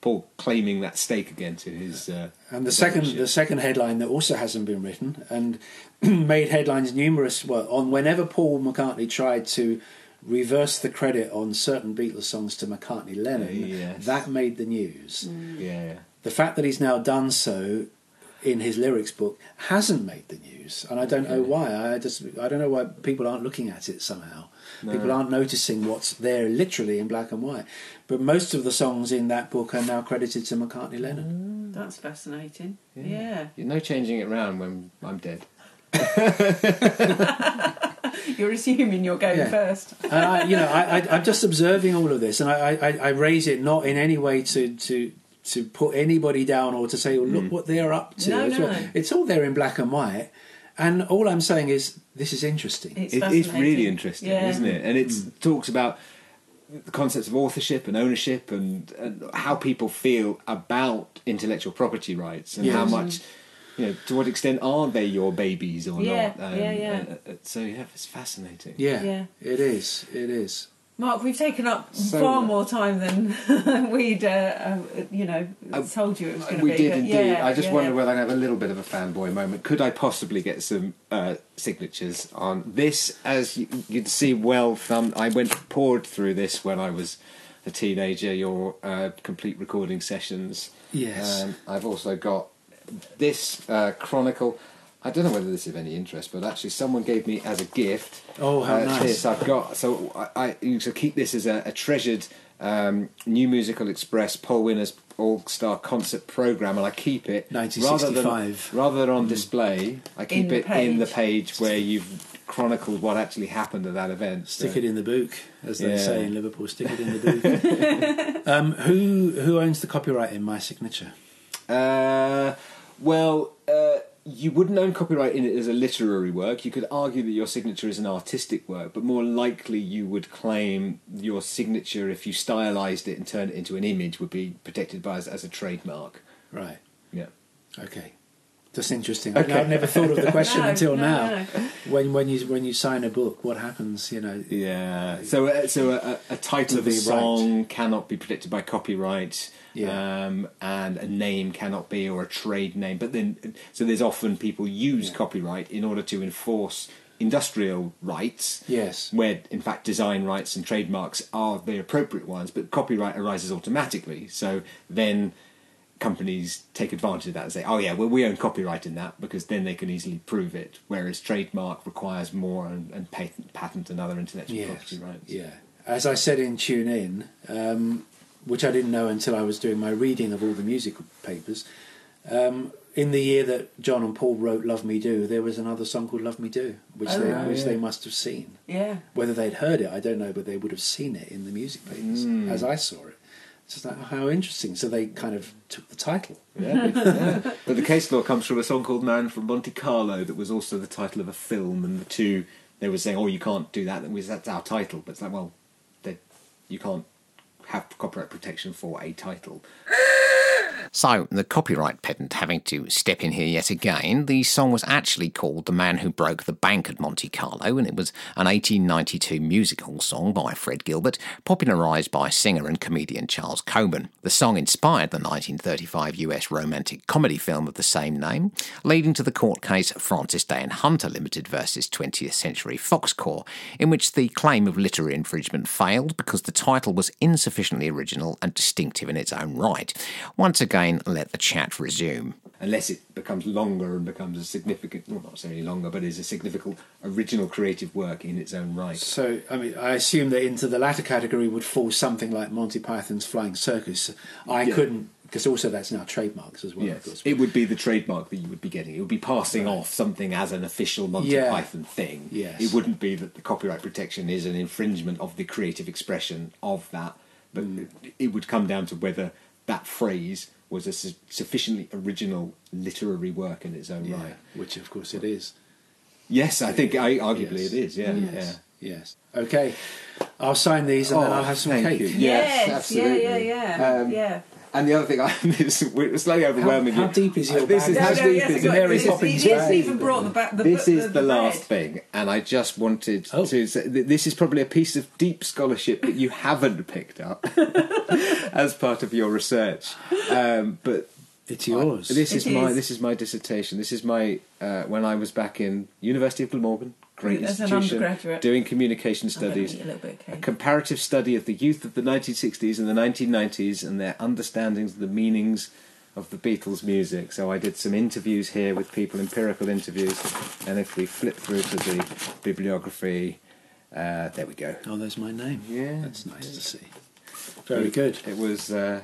Paul claiming that stake again to his. Uh, And the second, ownership. the second headline that also hasn't been written and made headlines numerous. Well, on whenever Paul McCartney tried to reverse the credit on certain Beatles songs to McCartney Lennon, Yes. that made the news. yeah, yeah. The fact that he's now done so in his lyrics book hasn't made the news, and I don't know why. I just I don't know why people aren't looking at it somehow. People aren't noticing what's there literally in black and white. But most of the songs in that book are now credited to McCartney Lennon. Mm. That's fascinating. Yeah. You're no changing it round when I'm dead. You're assuming you're going Yeah. first. and I, you know, I, I, I'm just observing all of this, and I, I, I raise it not in any way to to to put anybody down or to say, well, look mm. what they're up to. No, It's, no, all- it's all there in black and white, and all I'm saying is this is interesting. It's It, it's really interesting, Yeah. isn't it? And it mm. talks about the concepts of authorship and ownership and, and how people feel about intellectual property rights and how Yes. much, mm. You know, to what extent are they your babies or Yeah, not? Um, yeah, yeah. uh, uh, so yeah, it's fascinating. yeah, Yeah. it is. It is. Mark, we've taken up So- far more time than we'd, uh, uh, you know, Uh, told you it was going to be. We did but indeed. yeah, I just yeah. wonder whether I have a little bit of a fanboy moment. Could I possibly get some uh, signatures on this? As you, you'd see, well thumbed. I went poured through this when I was a teenager. Your uh, complete recording sessions. Yes. Um, I've also got this uh, chronicle. I don't know whether this is of any interest, but actually, someone gave me as a gift. Oh, how uh, nice. This I've got. So I, I you should keep this as a, a treasured um, New Musical Express Poll Winners All Star Concert Program, and I keep it rather than rather than on display. I keep the it in the page. page where you've chronicled what actually happened at that event. Stick So- it in the book, as they Yeah. say in Liverpool. Stick it in the book. um, who who owns the copyright in my signature? Uh, well, uh, you wouldn't own copyright in it as a literary work. You could argue that your signature is an artistic work, but more likely you would claim your signature, if you stylized it and turned it into an image, would be protected by as, as a trademark. Right. Yeah. Okay. Just interesting. Okay. I've never thought of the question No, until no, now. no, no. When when you when you sign a book, what happens? You know. Yeah. So, uh, so a, a title of a Be right. song cannot be protected by copyright. Yeah. Um, and a name cannot be, or a trade name. But then, so there's often people use copyright in order to enforce industrial rights. Yes. Where, in fact, design rights and trademarks are the appropriate ones, but copyright arises automatically. So then companies take advantage of that and say, oh, yeah, well, we own copyright in that because then they can easily prove it. Whereas trademark requires more and, and patent, patent and other intellectual Yes. property rights. Yeah. As I said in Tune In, um, which I didn't know until I was doing my reading of all the music papers. Um, in the year that John and Paul wrote "Love Me Do," there was another song called "Love Me Do," which Oh, they right. which Yeah. they must have seen. Yeah. Whether they'd heard it, I don't know, but they would have seen it in the music papers Mm. as I saw it. It's just like how interesting. So they kind of took the title. Yeah, yeah. But the case law comes from a song called Man from Monte Carlo that was also the title of a film, and the two, they were saying, oh, you can't do that, that was- that's our title. But it's like, well, you can't have copyright protection for a title. So, the copyright pedant having to step in here yet again, the song was actually called The Man Who Broke the Bank at Monte Carlo, and it was an 1892 musical song by Fred Gilbert, popularised by singer and comedian Charles Coburn. The song inspired the 1935 US romantic comedy film of the same name, leading to the court case Francis Day and Hunter Limited versus 20th Century Fox Corps, in which the claim of literary infringement failed because the title was insufficiently original and distinctive in its own right. Once again, again let the chat resume. unless it becomes longer and becomes a significant, well, not necessarily longer, but is a significant original creative work in its own right. So, I mean, I assume that into the latter category would fall something like Monty Python's Flying Circus. I Yeah. couldn't, because also that's now trademarks as well, of course. it would be the trademark that you would be getting. It would be passing off something as an official Monty Yeah. Python thing. Yes. It wouldn't be that the copyright protection is an infringement of the creative expression of that, but Mm. it, it would come down to whether that phrase was a su- sufficiently original literary work in its own Yeah, right. which of course it is. Yes, I think I, arguably Yes. it is. Yeah, Yes. Yes. Okay. I'll sign these and then Oh, I'll have some thank cake. you. Yes, absolutely. Yeah, yeah, yeah. Um, yeah. And the other thing, I, this, we're slightly overwhelming. how you. deep is your Uh, this bag? is No, how no, deep yes, is Mary this is- Poppins He hasn't even brought the back. The, this the, is the, the last bread. thing, and I just wanted Oh. to say this is probably a piece of deep scholarship that you haven't picked up as part of your research. Um, but It's yours. this It is, my is. this is my dissertation. This is my uh, when I was back in University of Glamorgan, great As an institution, undergraduate. doing communication I'm studies. eat a little bit of A comparative study of the youth of the 1960s and the 1990s and their understandings of the meanings of the Beatles' music. So I did some interviews here with people, empirical interviews, and if we flip through to the bibliography, uh, there we go. oh, there's my name. Yeah. That's nice to see. Very good. It was. Uh,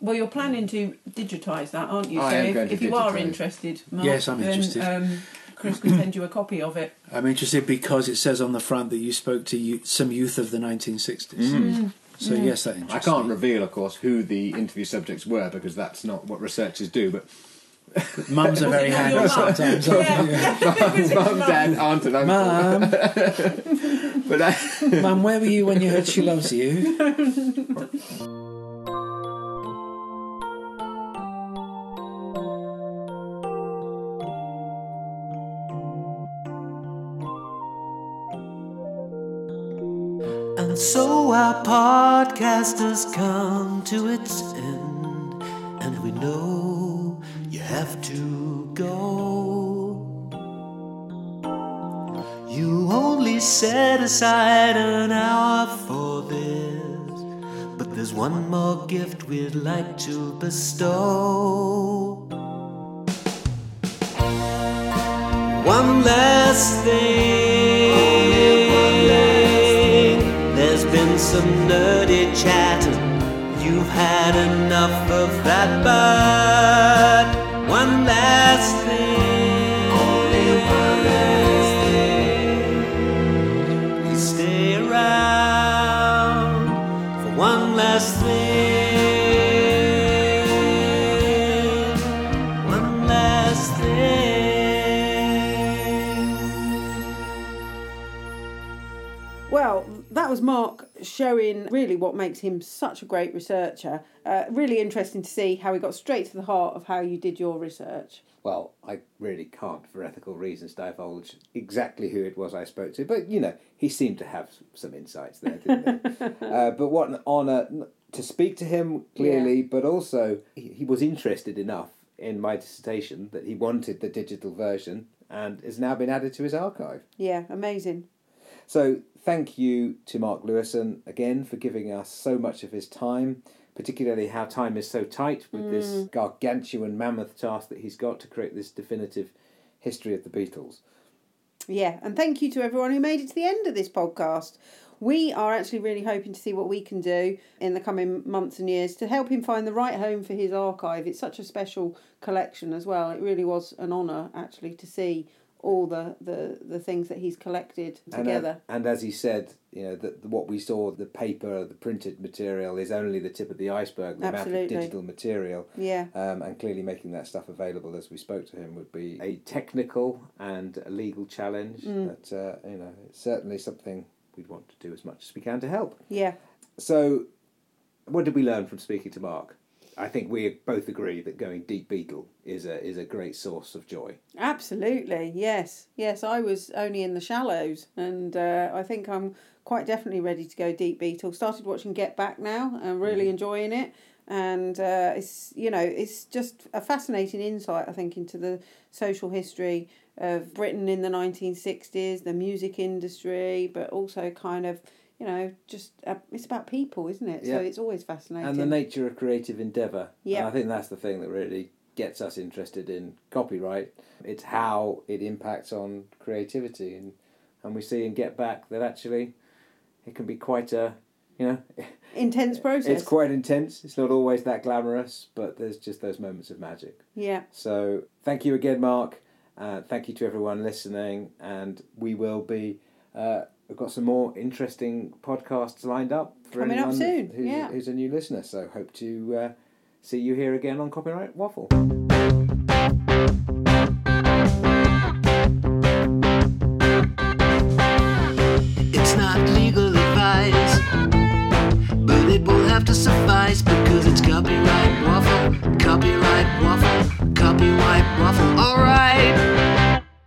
Well, you're planning to digitise that, aren't you? I so am if, going to if you are interested, Mark, Yes, I'm then, interested. Um, Chris can send you a copy of it. I'm interested because it says on the front that you spoke to you, some youth of the 1960s. So, yes, that I interests can't me. reveal, of course, who the interview subjects were because that's not what researchers do. But Mums are very Was handy mum? sometimes. aren't they? mum, dad, aunt, and uncle. Mum, But uh, Mum, where were you when you heard she loves you? And so our podcast has come to its end, and we know you have to go. You only set aside an hour for this, but there's one more gift we'd like to bestow. One last thing. Some nerdy chatting. You've had enough of that, but showing really what makes him such a great researcher. Uh, really interesting to see how he got straight to the heart of how you did your research. well, I really can't, for ethical reasons, divulge exactly who it was I spoke to, but you know, he seemed to have some insights there, didn't he? uh, but what an honour to speak to him clearly, but also he, he was interested enough in my dissertation that he wanted the digital version and has now been added to his archive. Yeah, amazing. So thank you to Mark Lewisohn again for giving us so much of his time, particularly how time is so tight with this mm. gargantuan mammoth task that he's got to create this definitive history of the Beatles. Yeah, and thank you to everyone who made it to the end of this podcast. We are actually really hoping to see what we can do in the coming months and years to help him find the right home for his archive. It's such a special collection as well. It really was an honour actually to see all the, the, the things that he's collected And, uh, together. And, as he said, you know, that what we saw, the paper, the printed material, is only the tip of the iceberg. The amount of digital material, yeah. um, and clearly making that stuff available as we spoke to him would be a technical and a legal challenge. That uh, you know, it's certainly something we'd want to do as much as we can to help. Yeah. So, what did we learn from speaking to Mark? I think we both agree that going deep Beatle is a is a great source of joy. Absolutely, yes, yes. I was only in the shallows, and uh, I think I'm quite definitely ready to go deep Beatles. Started watching Get Back now, and really enjoying it. And uh, it's you know it's just a fascinating insight I think into the social history of Britain in the nineteen sixties, the music industry, but also kind of you know, just uh, it's about people, isn't it? Yeah. So it's always fascinating. and the nature of creative endeavour. Yeah. I think that's the thing that really gets us interested in copyright. It's how it impacts on creativity, and and we see and get back that actually it can be quite a, you know, Intense process. it's quite intense. It's not always that glamorous, but there's just those moments of magic. yeah. So thank you again, Mark. Uh, thank you to everyone listening, and we will be. Uh, we've got some more interesting podcasts lined up for Coming up anyone soon, who's, yeah. who's a new listener. So hope to uh, see you here again on Copyright Waffle. It's not legal advice, but it will have to suffice because it's copyright waffle, copyright waffle, copyright waffle. Alright.